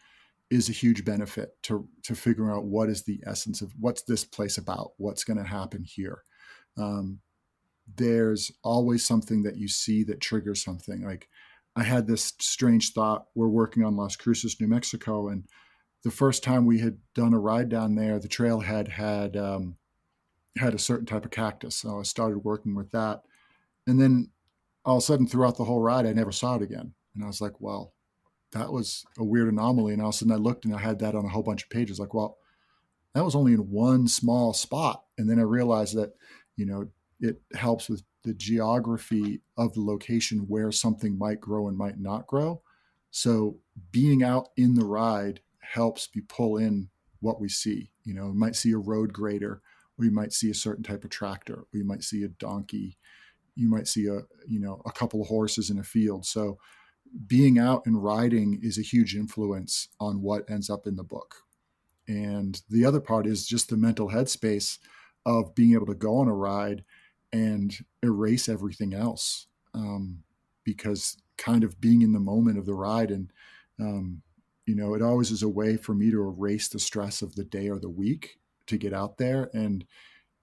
is a huge benefit to to figuring out what is the essence of what's this place about, what's going to happen here. Um, there's always something that you see that triggers something. Like I had this strange thought. We're working on Las Cruces, New Mexico, and the first time we had done a ride down there, the trailhead had um, had a certain type of cactus. So I started working with that, and then all of a sudden, throughout the whole ride, I never saw it again. And I was like, well, that was a weird anomaly. And all of a sudden I looked and I had that on a whole bunch of pages. Like, well, that was only in one small spot. And then I realized that, you know, it helps with the geography of the location where something might grow and might not grow. So being out in the ride helps me pull in what we see. You know, you might see a road grader, or you might see a certain type of tractor, or you might see a donkey, you might see a, you know, a couple of horses in a field. So being out and riding is a huge influence on what ends up in the book. And the other part is just the mental headspace of being able to go on a ride and erase everything else. Um, because kind of being in the moment of the ride and, um, you know, it always is a way for me to erase the stress of the day or the week to get out there and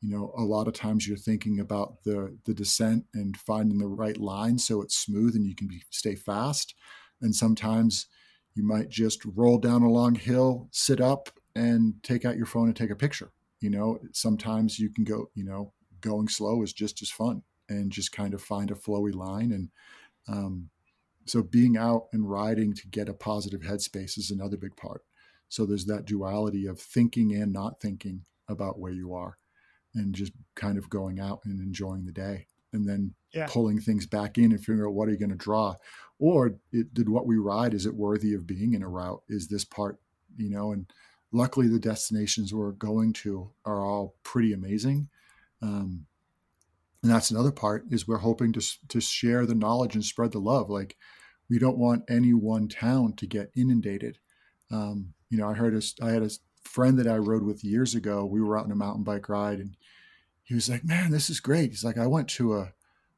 you know a lot of times you're thinking about the the descent and finding the right line so it's smooth and you can be, stay fast. And sometimes you might just roll down a long hill sit up and take out your phone and take a picture. You know sometimes you can go you know going slow is just as fun and just kind of find a flowy line. And um, so being out and riding to get a positive headspace is another big part. So there's that duality of thinking and not thinking about where you are and just kind of going out and enjoying the day and then yeah. pulling things back in and figuring out what are you going to draw. Or it, did what we ride is it worthy of being in a route? Is this part you know and luckily the destinations we're going to are all pretty amazing. Um, and that's another part is we're hoping to, to share the knowledge and spread the love. Like we don't want any one town to get inundated. Um, you know i heard a, i had a friend that I rode with years ago, we were out on a mountain bike ride and he was like, man, this is great. He's like, I went to a,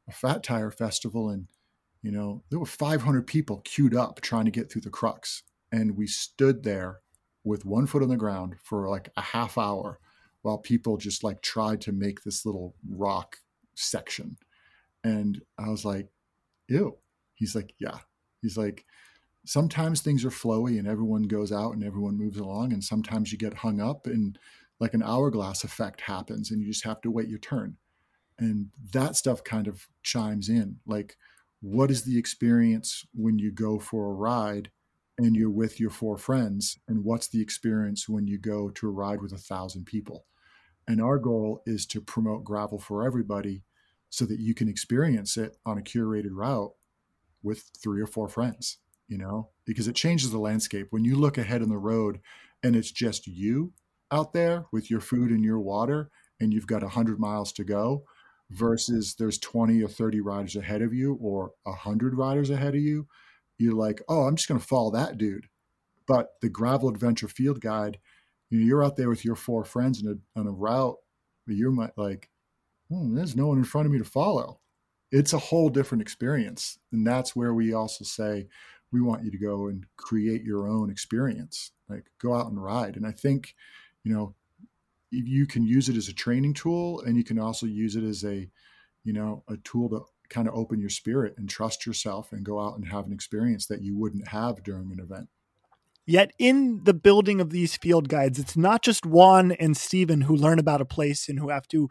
a fat tire festival and, you know, there were 500 people queued up trying to get through the crux. And we stood there with one foot on the ground for like a half hour while people just like tried to make this little rock section. And I was like, ew. He's like, yeah. He's like, sometimes things are flowy and everyone goes out and everyone moves along and sometimes you get hung up and like an hourglass effect happens and you just have to wait your turn. And that stuff kind of chimes in like what is the experience when you go for a ride and you're with your four friends and what's the experience when you go to a ride with a thousand people? And our goal is to promote gravel for everybody so that you can experience it on a curated route with three or four friends, you know, because it changes the landscape. When you look ahead in the road and it's just you out there with your food and your water, and you've got 100 miles to go versus there's 20 or 30 riders ahead of you or 100 riders ahead of you, you're like, oh, I'm just going to follow that dude. But the gravel adventure field guide, you you're out there with your four friends on a, on a route, but you're like, oh, there's no one in front of me to follow. It's a whole different experience. And that's where we also say, we want you to go and create your own experience, like go out and ride. And I think, you know, you can use it as a training tool and you can also use it as a you know a tool to kind of open your spirit and trust yourself and go out and have an experience that you wouldn't have during an event Yet in the building of these field guides, it's not just Juan and Stephen who learn about a place and who have to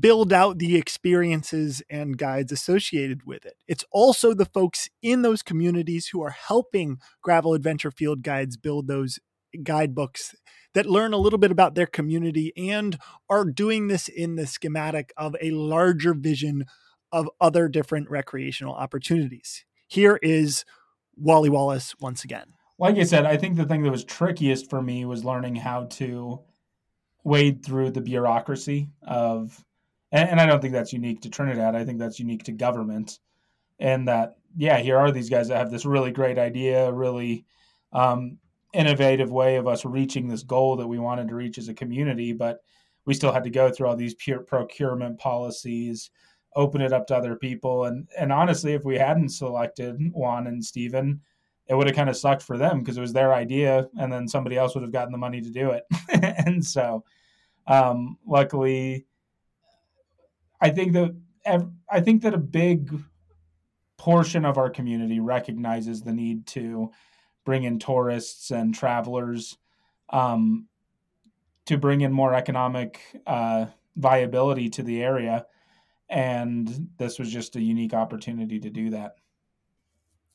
build out the experiences and guides associated with it. It's also the folks in those communities who are helping Gravel Adventure Field Guides build those guidebooks that learn a little bit about their community and are doing this in the schematic of a larger vision of other different recreational opportunities. Here is Wally Wallace once again. Like I said, I think the thing that was trickiest for me was learning how to wade through the bureaucracy of, and, and I don't think that's unique to Trinidad. I think that's unique to government. And that, yeah, here are these guys that have this really great idea, really um, innovative way of us reaching this goal that we wanted to reach as a community, but we still had to go through all these pure procurement policies, open it up to other people. And and honestly, if we hadn't selected Juan and Stephen, it would have kind of sucked for them because it was their idea, and then somebody else would have gotten the money to do it. and so, um, luckily, I think that I think that a big portion of our community recognizes the need to bring in tourists and travelers um, to bring in more economic uh, viability to the area. And this was just a unique opportunity to do that.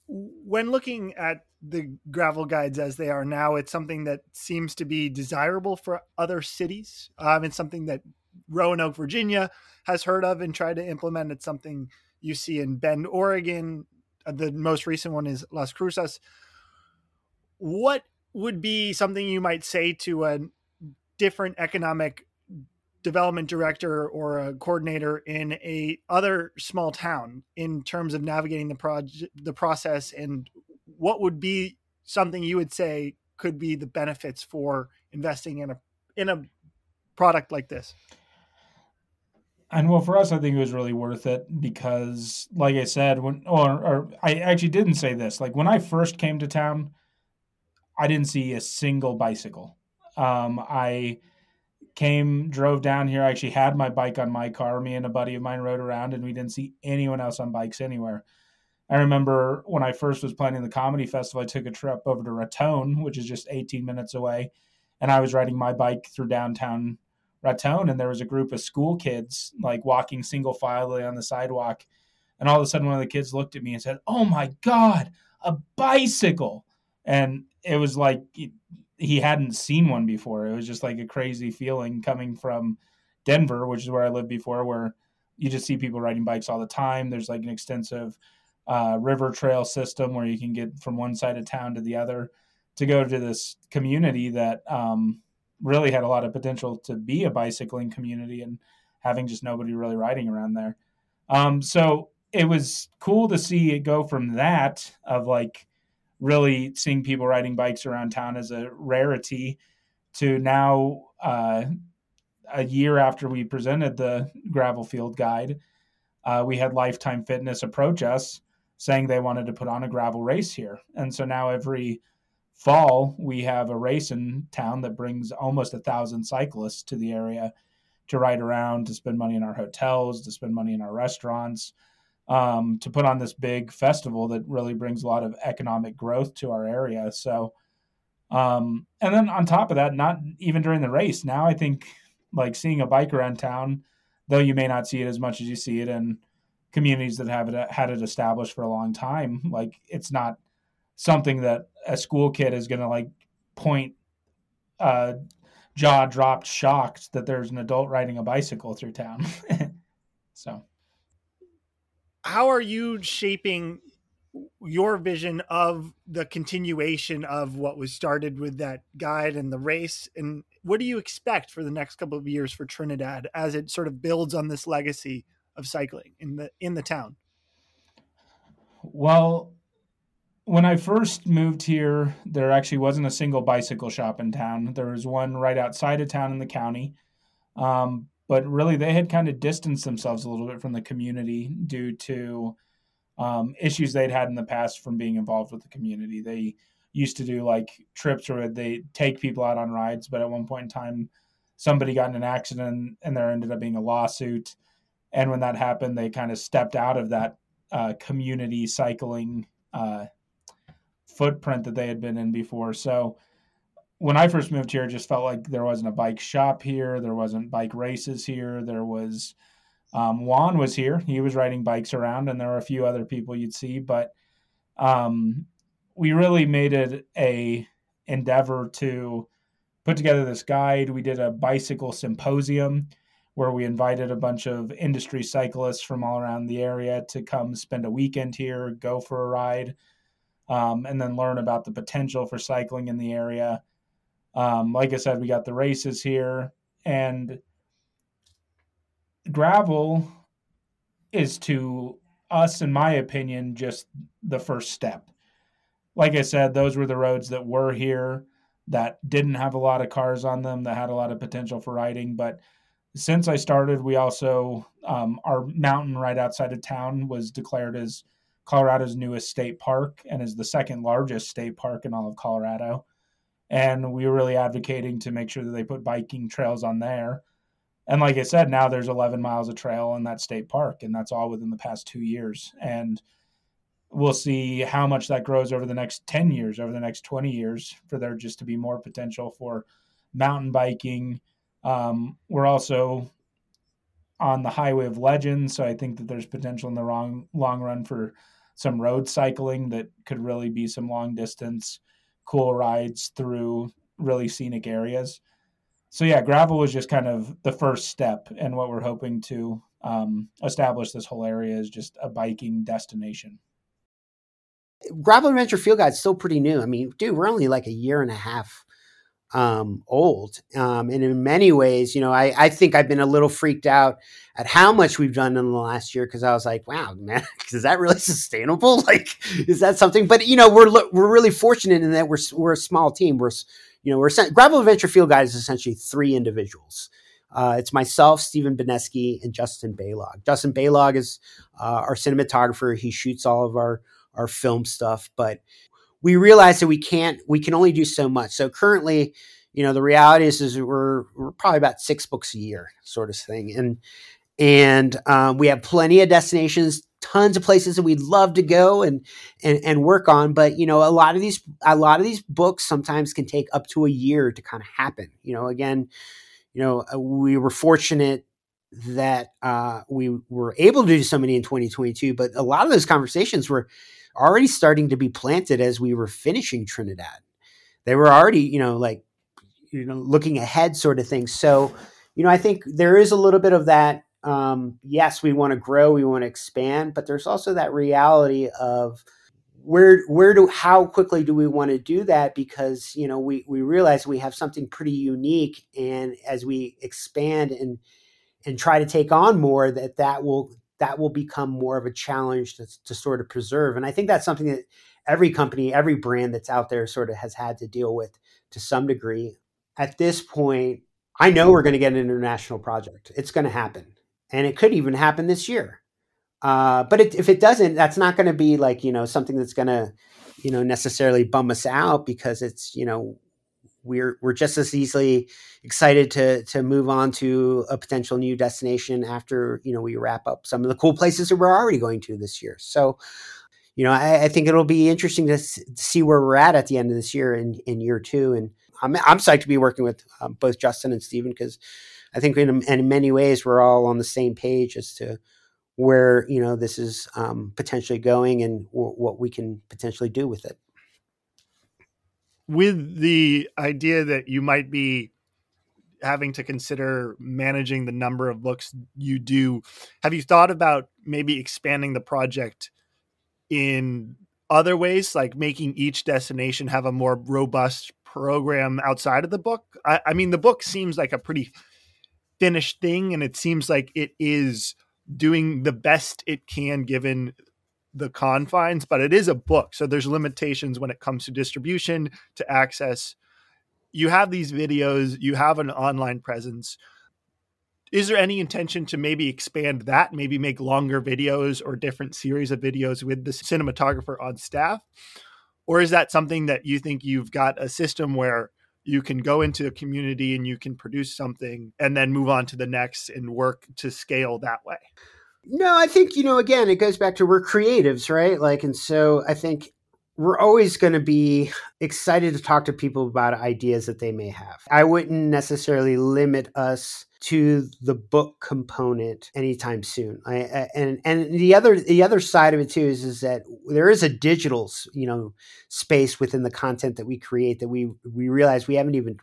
When looking at the gravel guides as they are now, it's something that seems to be desirable for other cities. Um, it's something that Roanoke, Virginia has heard of and tried to implement. It's something you see in Bend, Oregon. Uh, the most recent one is Las Cruces what would be something you might say to a different economic development director or a coordinator in a other small town in terms of navigating the project the process and what would be something you would say could be the benefits for investing in a in a product like this and well for us i think it was really worth it because like i said when or, or i actually didn't say this like when i first came to town I didn't see a single bicycle. Um, I came, drove down here. I actually had my bike on my car. Me and a buddy of mine rode around, and we didn't see anyone else on bikes anywhere. I remember when I first was planning the comedy festival, I took a trip over to Raton, which is just 18 minutes away, and I was riding my bike through downtown Raton, and there was a group of school kids like walking single file on the sidewalk. And all of a sudden, one of the kids looked at me and said, "Oh my God, a bicycle!" And it was like he hadn't seen one before. It was just like a crazy feeling coming from Denver, which is where I lived before, where you just see people riding bikes all the time. There's like an extensive uh, river trail system where you can get from one side of town to the other to go to this community that um, really had a lot of potential to be a bicycling community and having just nobody really riding around there. Um, so it was cool to see it go from that of like really seeing people riding bikes around town as a rarity to now uh, a year after we presented the gravel field guide uh, we had lifetime fitness approach us saying they wanted to put on a gravel race here and so now every fall we have a race in town that brings almost a thousand cyclists to the area to ride around to spend money in our hotels to spend money in our restaurants um, to put on this big festival that really brings a lot of economic growth to our area. So, um, and then on top of that, not even during the race, now I think like seeing a bike around town, though you may not see it as much as you see it in communities that have it, had it established for a long time, like it's not something that a school kid is going to like point uh, jaw dropped shocked that there's an adult riding a bicycle through town. so. How are you shaping your vision of the continuation of what was started with that guide and the race? And what do you expect for the next couple of years for Trinidad as it sort of builds on this legacy of cycling in the in the town? Well when I first moved here, there actually wasn't a single bicycle shop in town. There was one right outside of town in the county. Um, but really, they had kind of distanced themselves a little bit from the community due to um, issues they'd had in the past from being involved with the community. They used to do like trips where they take people out on rides, but at one point in time, somebody got in an accident and there ended up being a lawsuit. And when that happened, they kind of stepped out of that uh, community cycling uh, footprint that they had been in before. So when I first moved here, it just felt like there wasn't a bike shop here. There wasn't bike races here. There was um, Juan was here. He was riding bikes around, and there were a few other people you'd see. But um, we really made it a endeavor to put together this guide. We did a bicycle symposium where we invited a bunch of industry cyclists from all around the area to come spend a weekend here, go for a ride um, and then learn about the potential for cycling in the area. Um, like I said, we got the races here, and gravel is to us, in my opinion, just the first step. Like I said, those were the roads that were here that didn't have a lot of cars on them, that had a lot of potential for riding. But since I started, we also, um, our mountain right outside of town was declared as Colorado's newest state park and is the second largest state park in all of Colorado. And we were really advocating to make sure that they put biking trails on there. And like I said, now there's 11 miles of trail in that state park, and that's all within the past two years. And we'll see how much that grows over the next 10 years, over the next 20 years, for there just to be more potential for mountain biking. Um, we're also on the highway of legends, so I think that there's potential in the wrong long run for some road cycling that could really be some long distance cool rides through really scenic areas. So yeah, gravel was just kind of the first step, and what we're hoping to um, establish this whole area is just a biking destination. Gravel Adventure Field Guide is still pretty new. I mean, dude, we're only like a year and a half um, old. Um, and in many ways, you know, I, I think I've been a little freaked out at how much we've done in the last year because I was like, wow, man, is that really sustainable? Like, is that something? But you know, we're we're really fortunate in that we're we're a small team. We're you know we're Gravel Adventure Field Guide is essentially three individuals. Uh, it's myself, Stephen Beneski, and Justin Baylog. Justin Baylog is uh, our cinematographer. He shoots all of our our film stuff, but we realize that we can't we can only do so much. So currently you know the reality is is we're we're probably about six books a year sort of thing. And and um, we have plenty of destinations tons of places that we'd love to go and, and and work on. But you know a lot of these a lot of these books sometimes can take up to a year to kind of happen. You know again you know uh, we were fortunate that uh, we were able to do so many in 2022 but a lot of those conversations were already starting to be planted as we were finishing Trinidad. They were already, you know, like, you know, looking ahead sort of thing. So, you know, I think there is a little bit of that. Um, yes, we want to grow, we want to expand, but there's also that reality of where where do how quickly do we want to do that because you know we we realize we have something pretty unique and as we expand and and try to take on more that that will that will become more of a challenge to, to sort of preserve. And I think that's something that every company, every brand that's out there sort of has had to deal with to some degree. At this point, I know we're going to get an international project. It's going to happen. And it could even happen this year. Uh, but it, if it doesn't, that's not going to be like, you know, something that's going to, you know, necessarily bum us out because it's, you know, we're we're just as easily excited to to move on to a potential new destination after you know we wrap up some of the cool places that we're already going to this year. So, you know, I, I think it'll be interesting to see where we're at at the end of this year in in year two. And I'm I'm psyched to be working with um, both Justin and Stephen because I think in in many ways we're all on the same page as to where you know this is um, potentially going and w- what we can potentially do with it with the idea that you might be having to consider managing the number of books you do, have you thought about maybe expanding the project in other ways, like making each destination have a more robust program outside of the book? I, I mean, the book seems like a pretty finished thing, and it seems like it is doing the best it can given the confines, but it is a book. So there's limitations when it comes to distribution, to access. You have these videos, you have an online presence. Is there any intention to maybe expand that, maybe make longer videos or different series of videos with the cinematographer on staff? Or is that something that you think you've got a system where you can go into a community and you can produce something and then move on to the next and work to scale that way? No, I think, you know, again, it goes back to we're creatives, right? Like, and so I think we're always going to be excited to talk to people about ideas that they may have. I wouldn't necessarily limit us to the book component anytime soon. I, and and the other the other side of it too is is that there is a digital you know space within the content that we create that we we realize we haven't even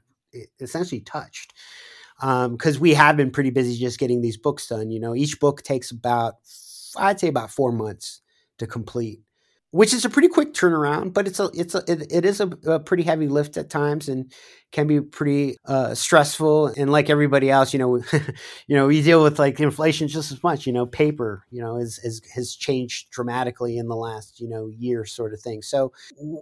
essentially touched because um, we have been pretty busy just getting these books done. You know, each book takes about I'd say about four months to complete which is a pretty quick turnaround, but it's a it's a it, it is a, a, pretty heavy lift at times and can be pretty uh, stressful. And like everybody else, you know, you know, we deal with like inflation just as much. You know, paper, you know, is, is has changed dramatically in the last you know year, sort of thing. So,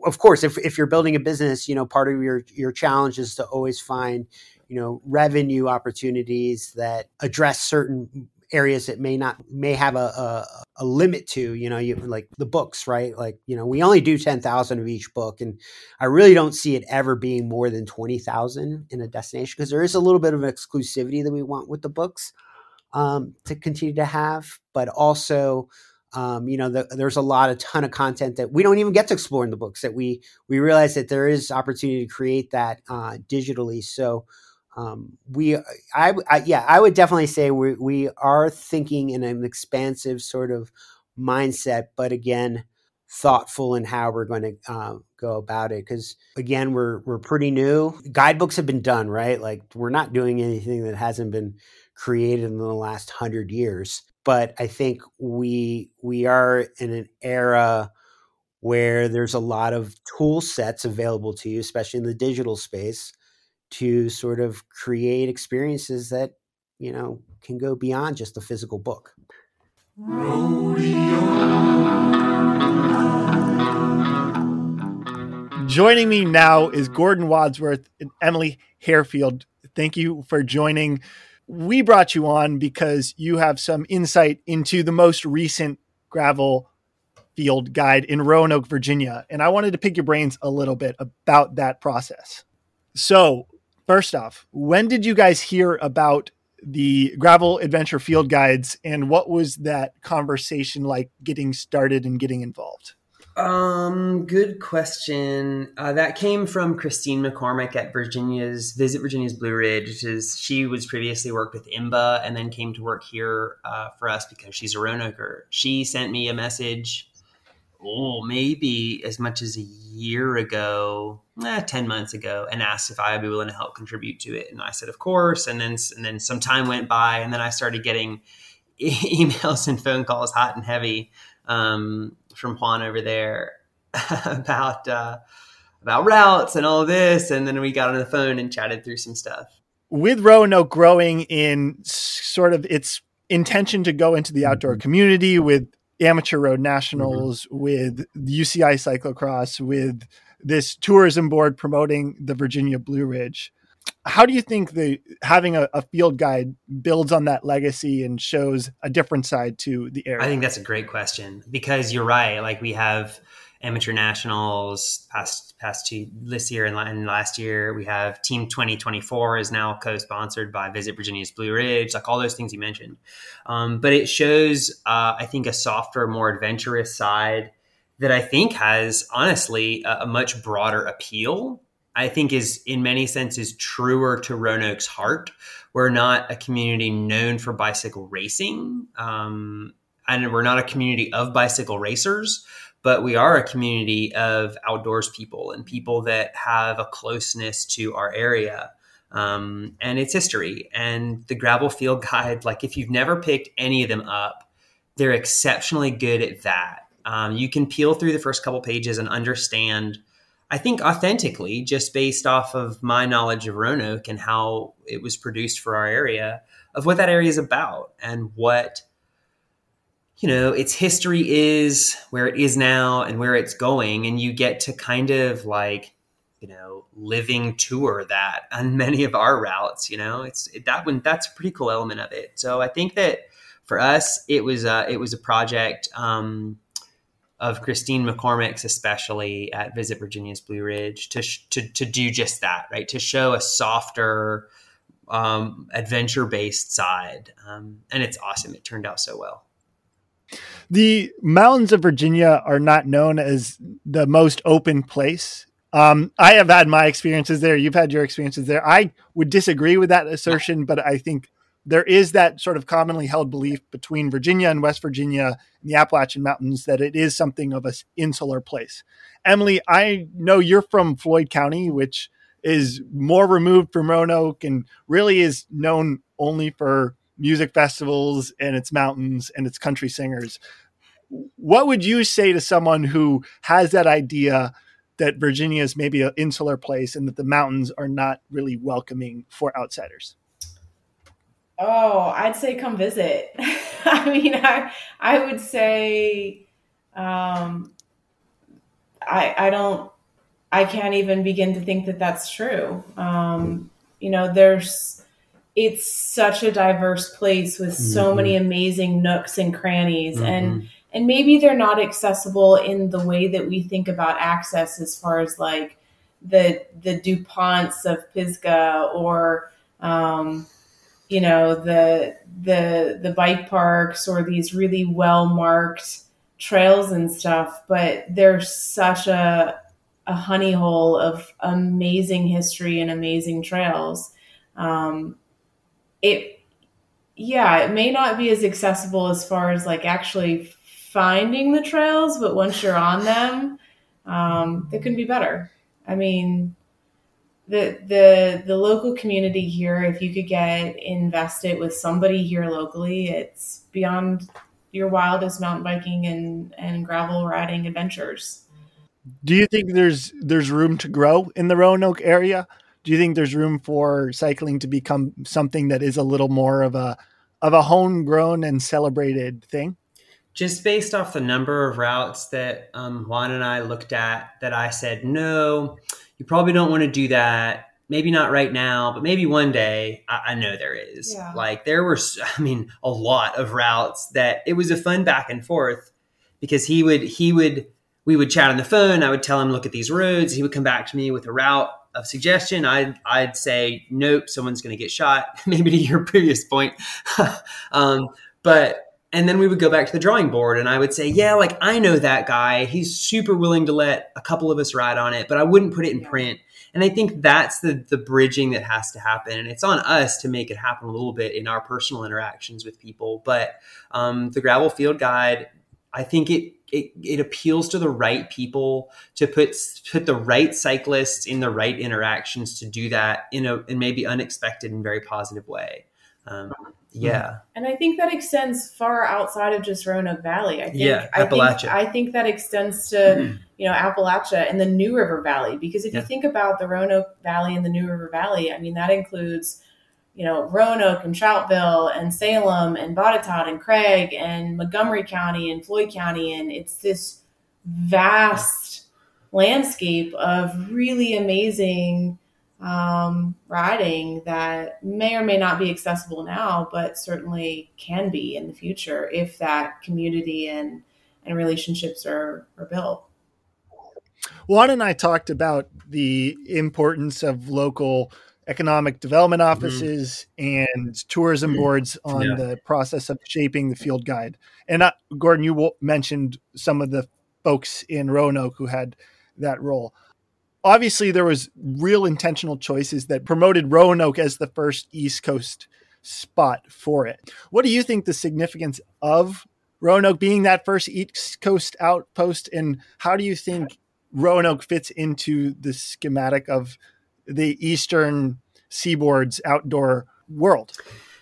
of course, if if you're building a business, you know, part of your your challenge is to always find you know revenue opportunities that address certain areas that may not may have a, a, a limit to you know you like the books right? Like you know we only do 10,000 of each book and I really don't see it ever being more than 20,000 in a destination because there is a little bit of exclusivity that we want with the books um, to continue to have but also um, you know the, there's a lot a ton of content that we don't even get to explore in the books that we we realize that there is opportunity to create that uh, digitally. So um, we I, I, yeah i would definitely say we, we are thinking in an expansive sort of mindset but again thoughtful in how we're going to uh, go about it because again we're we're pretty new. Guidebooks have been done right? Like we're not doing anything that hasn't been created in the last hundred years but i think we we are in an era where there's a lot of tool sets available to you especially in the digital space to sort of create experiences that you know can go beyond just the physical book. Joining me now is Gordon Wadsworth and Emily Hairfield. Thank you for joining. We brought you on because you have some insight into the most recent gravel field guide in Roanoke, Virginia. And I wanted to pick your brains a little bit about that process. So, First off, when did you guys hear about the gravel adventure field guides and what was that conversation like getting started and getting involved? Um, good question. Uh, that came from Christine McCormick at Virginia's Visit Virginia's Blue Ridge. Which is she was previously worked with IMBA and then came to work here uh, for us because she's a Roanoker. She sent me a message oh, maybe as much as a year ago, eh, 10 months ago, and asked if I would be willing to help contribute to it. And I said, of course. And then, and then some time went by, and then I started getting emails and phone calls hot and heavy um, from Juan over there about, uh, about routes and all this. And then we got on the phone and chatted through some stuff. With Roanoke growing in sort of its intention to go into the outdoor mm-hmm. community with amateur road nationals, mm-hmm. with UCI cyclocross, with this tourism board promoting the Virginia Blue Ridge. How do you think the having a, a, field guide builds on that legacy and shows a different side to the area? I think that's a great question because you're right. Like we have amateur nationals past past two this year and, last year. We have team 2024 is now co-sponsored by visit virginia's blue ridge like all those things you mentioned. Um, but it shows uh, i think a softer more adventurous side that i think has honestly a, a much broader appeal I think is in many senses truer to Roanoke's heart. We're not a community known for bicycle racing, um, and we're not a community of bicycle racers but we are a community of outdoors people and people that have a closeness to our area. um, and its history. And the Gravel Field Guide, like if you've never picked any of them up, they're exceptionally good at that. Um, you can peel through the first couple pages and understand, I think, authentically, just based off of my knowledge of Roanoke and how it was produced for our area, of what that area is about and what you know its history is, where it is now, and where it's going, and you get to kind of like you know living tour that on many of our routes. You know, it's that one that's a pretty cool element of it. So I think that for us, it was uh, it was a project. Um, of Christine McCormick's, especially at Visit Virginia's Blue Ridge, to, sh- to, to do just that, right? To show a softer, um, adventure based side. Um, and it's awesome. It turned out so well. The mountains of Virginia are not known as the most open place. Um, I have had my experiences there. You've had your experiences there. I would disagree with that assertion, but I think there is that sort of commonly held belief between Virginia and West Virginia and the Appalachian Mountains that it is something of an insular place. Emily, I know you're from Floyd County, which is more removed from Roanoke and really is known only for music festivals and its mountains and its country singers. What would you say to someone who has that idea that Virginia is maybe an insular place and that the mountains are not really welcoming for outsiders? Oh, I'd say come visit. I mean, I I would say um I I don't I can't even begin to think that that's true. Um you know, there's it's such a diverse place with so mm-hmm. many amazing nooks and crannies mm-hmm. and and maybe they're not accessible in the way that we think about access as far as like the the DuPonts of Pisgah or um, you know the the the bike parks or these really well marked trails and stuff but there's such a a honey hole of amazing history and amazing trails um, it yeah it may not be as accessible as far as like actually finding the trails but once you're on them um, they couldn't be better. I mean the the the local community here if you could get invested with somebody here locally it's beyond your wildest mountain biking and and gravel riding adventures. Do you think there's there's room to grow in the roanoke area do you think there's room for cycling to become something that is a little more of a of a homegrown and celebrated thing just based off the number of routes that um, juan and i looked at that i said no you probably don't want to do that. Maybe not right now, but maybe one day. I, I know there is. Yeah. Like there were, I mean, a lot of routes that it was a fun back and forth because he would he would we would chat on the phone. I would tell him look at these roads. He would come back to me with a route of suggestion. I'd I'd say nope, someone's going to get shot. Maybe to your previous point, um, but and then we would go back to the drawing board and I would say, yeah, like I know that guy. He's super willing to let a couple of us ride on it, but I wouldn't put it in print. And I think that's the the bridging that has to happen, and it's on us to make it happen a little bit in our personal interactions with people. But um, the gravel field guide, I think it, it it appeals to the right people to put put the right cyclists in the right interactions to do that in a in maybe unexpected and very positive way. Um, yeah. And I think that extends far outside of just Roanoke Valley. I think, yeah, Appalachia. I think, I think that extends to, you know, Appalachia and the New River Valley. Because if yeah. you think about the Roanoke Valley and the New River Valley, I mean, that includes, you know, Roanoke and Troutville and Salem and Botetourt and Craig and Montgomery County and Floyd County. And it's this vast landscape of really amazing um, riding that may or may not be accessible now, but certainly can be in the future if that community and and relationships are are built. Juan and I talked about the importance of local economic development mm-hmm. offices mm-hmm. and tourism mm-hmm. boards on yeah. the process of shaping the field guide. And uh, Gordon, you mentioned some of the folks in Roanoke who had that role obviously there was real intentional choices that promoted Roanoke as the first East Coast spot for it. What do you think the significance of Roanoke being that first East Coast outpost, and how do you think Roanoke fits into the schematic of the eastern seaboard's outdoor world.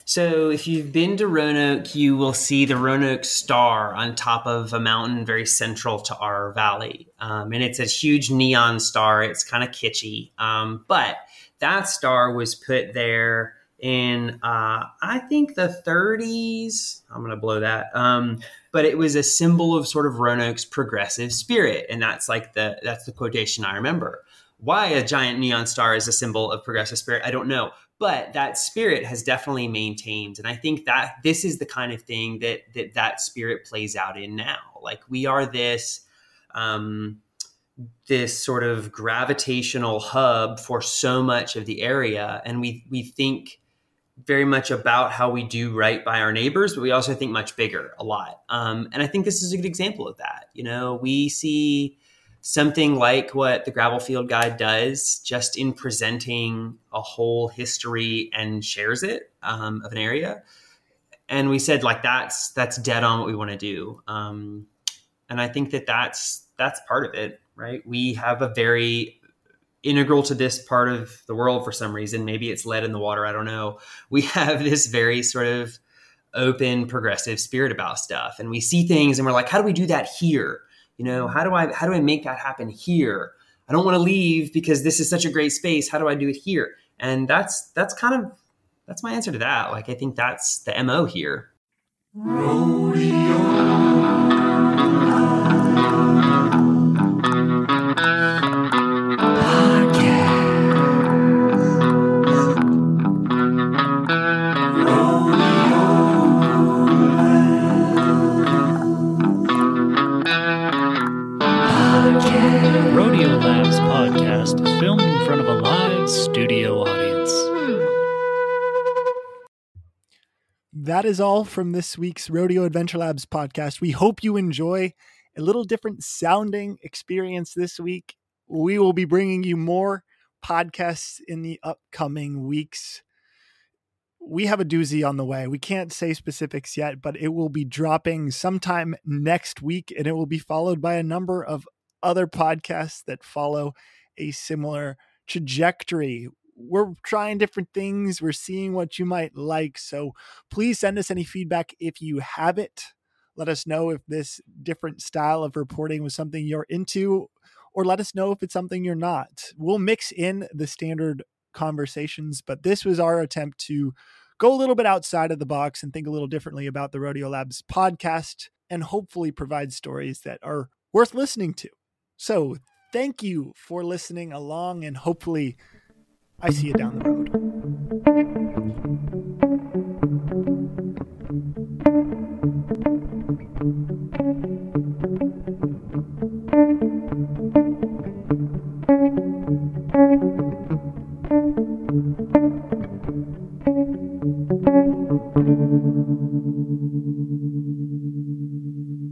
So, if you've been to Roanoke, you will see the Roanoke Star on top of a mountain very central to our valley. Um, and it's a huge neon star. It's kind of kitschy. Um, but that star was put there in, uh, I think, the 30s. I'm going to blow that. Um, but it was a symbol of sort of Roanoke's progressive spirit. And that's like the, that's the quotation I remember. Why a giant neon star is a symbol of progressive spirit, I don't know. But that spirit has definitely maintained and i think that this is the kind of thing that that that spirit plays out in now. Like we are this um this sort of gravitational hub for so much of the area and we we think very much about how we do right by our neighbors but we also think much bigger a lot. Um, and i think this is a good example of that. You know we see something like what the gravel field guide does just in presenting a whole history and shares it um, of an area. And we said like that's that's dead on what we want to do. Um, and i think that that's that's part of it right? We have a very integral to this part of the world for some reason. Maybe it's lead in the water i don't know. We have this very sort of open progressive spirit about stuff. And we see things and we're like how do we do that here you know how do i how do i make that happen here? I don't want to leave because this is such a great space. How do i do it here? And that's that's kind of that's my answer to that. Like i think that's the mo here. Rodeo That is all from this week's Rodeo Adventure Labs podcast. We hope you enjoy a little different sounding experience this week. We will be bringing you more podcasts in the upcoming weeks. We have a doozy on the way. We can't say specifics yet, but it will be dropping sometime next week and it will be followed by a number of other podcasts that follow a similar trajectory. We're trying different things. We're seeing what you might like. So please send us any feedback if you have it. Let us know if this different style of reporting was something you're into, or let us know if it's something you're not. We'll mix in the standard conversations, but this was our attempt to go a little bit outside of the box and think a little differently about the Rodeo Labs podcast and hopefully provide stories that are worth listening to. So, thank you for listening along, and hopefully, I see you down the road.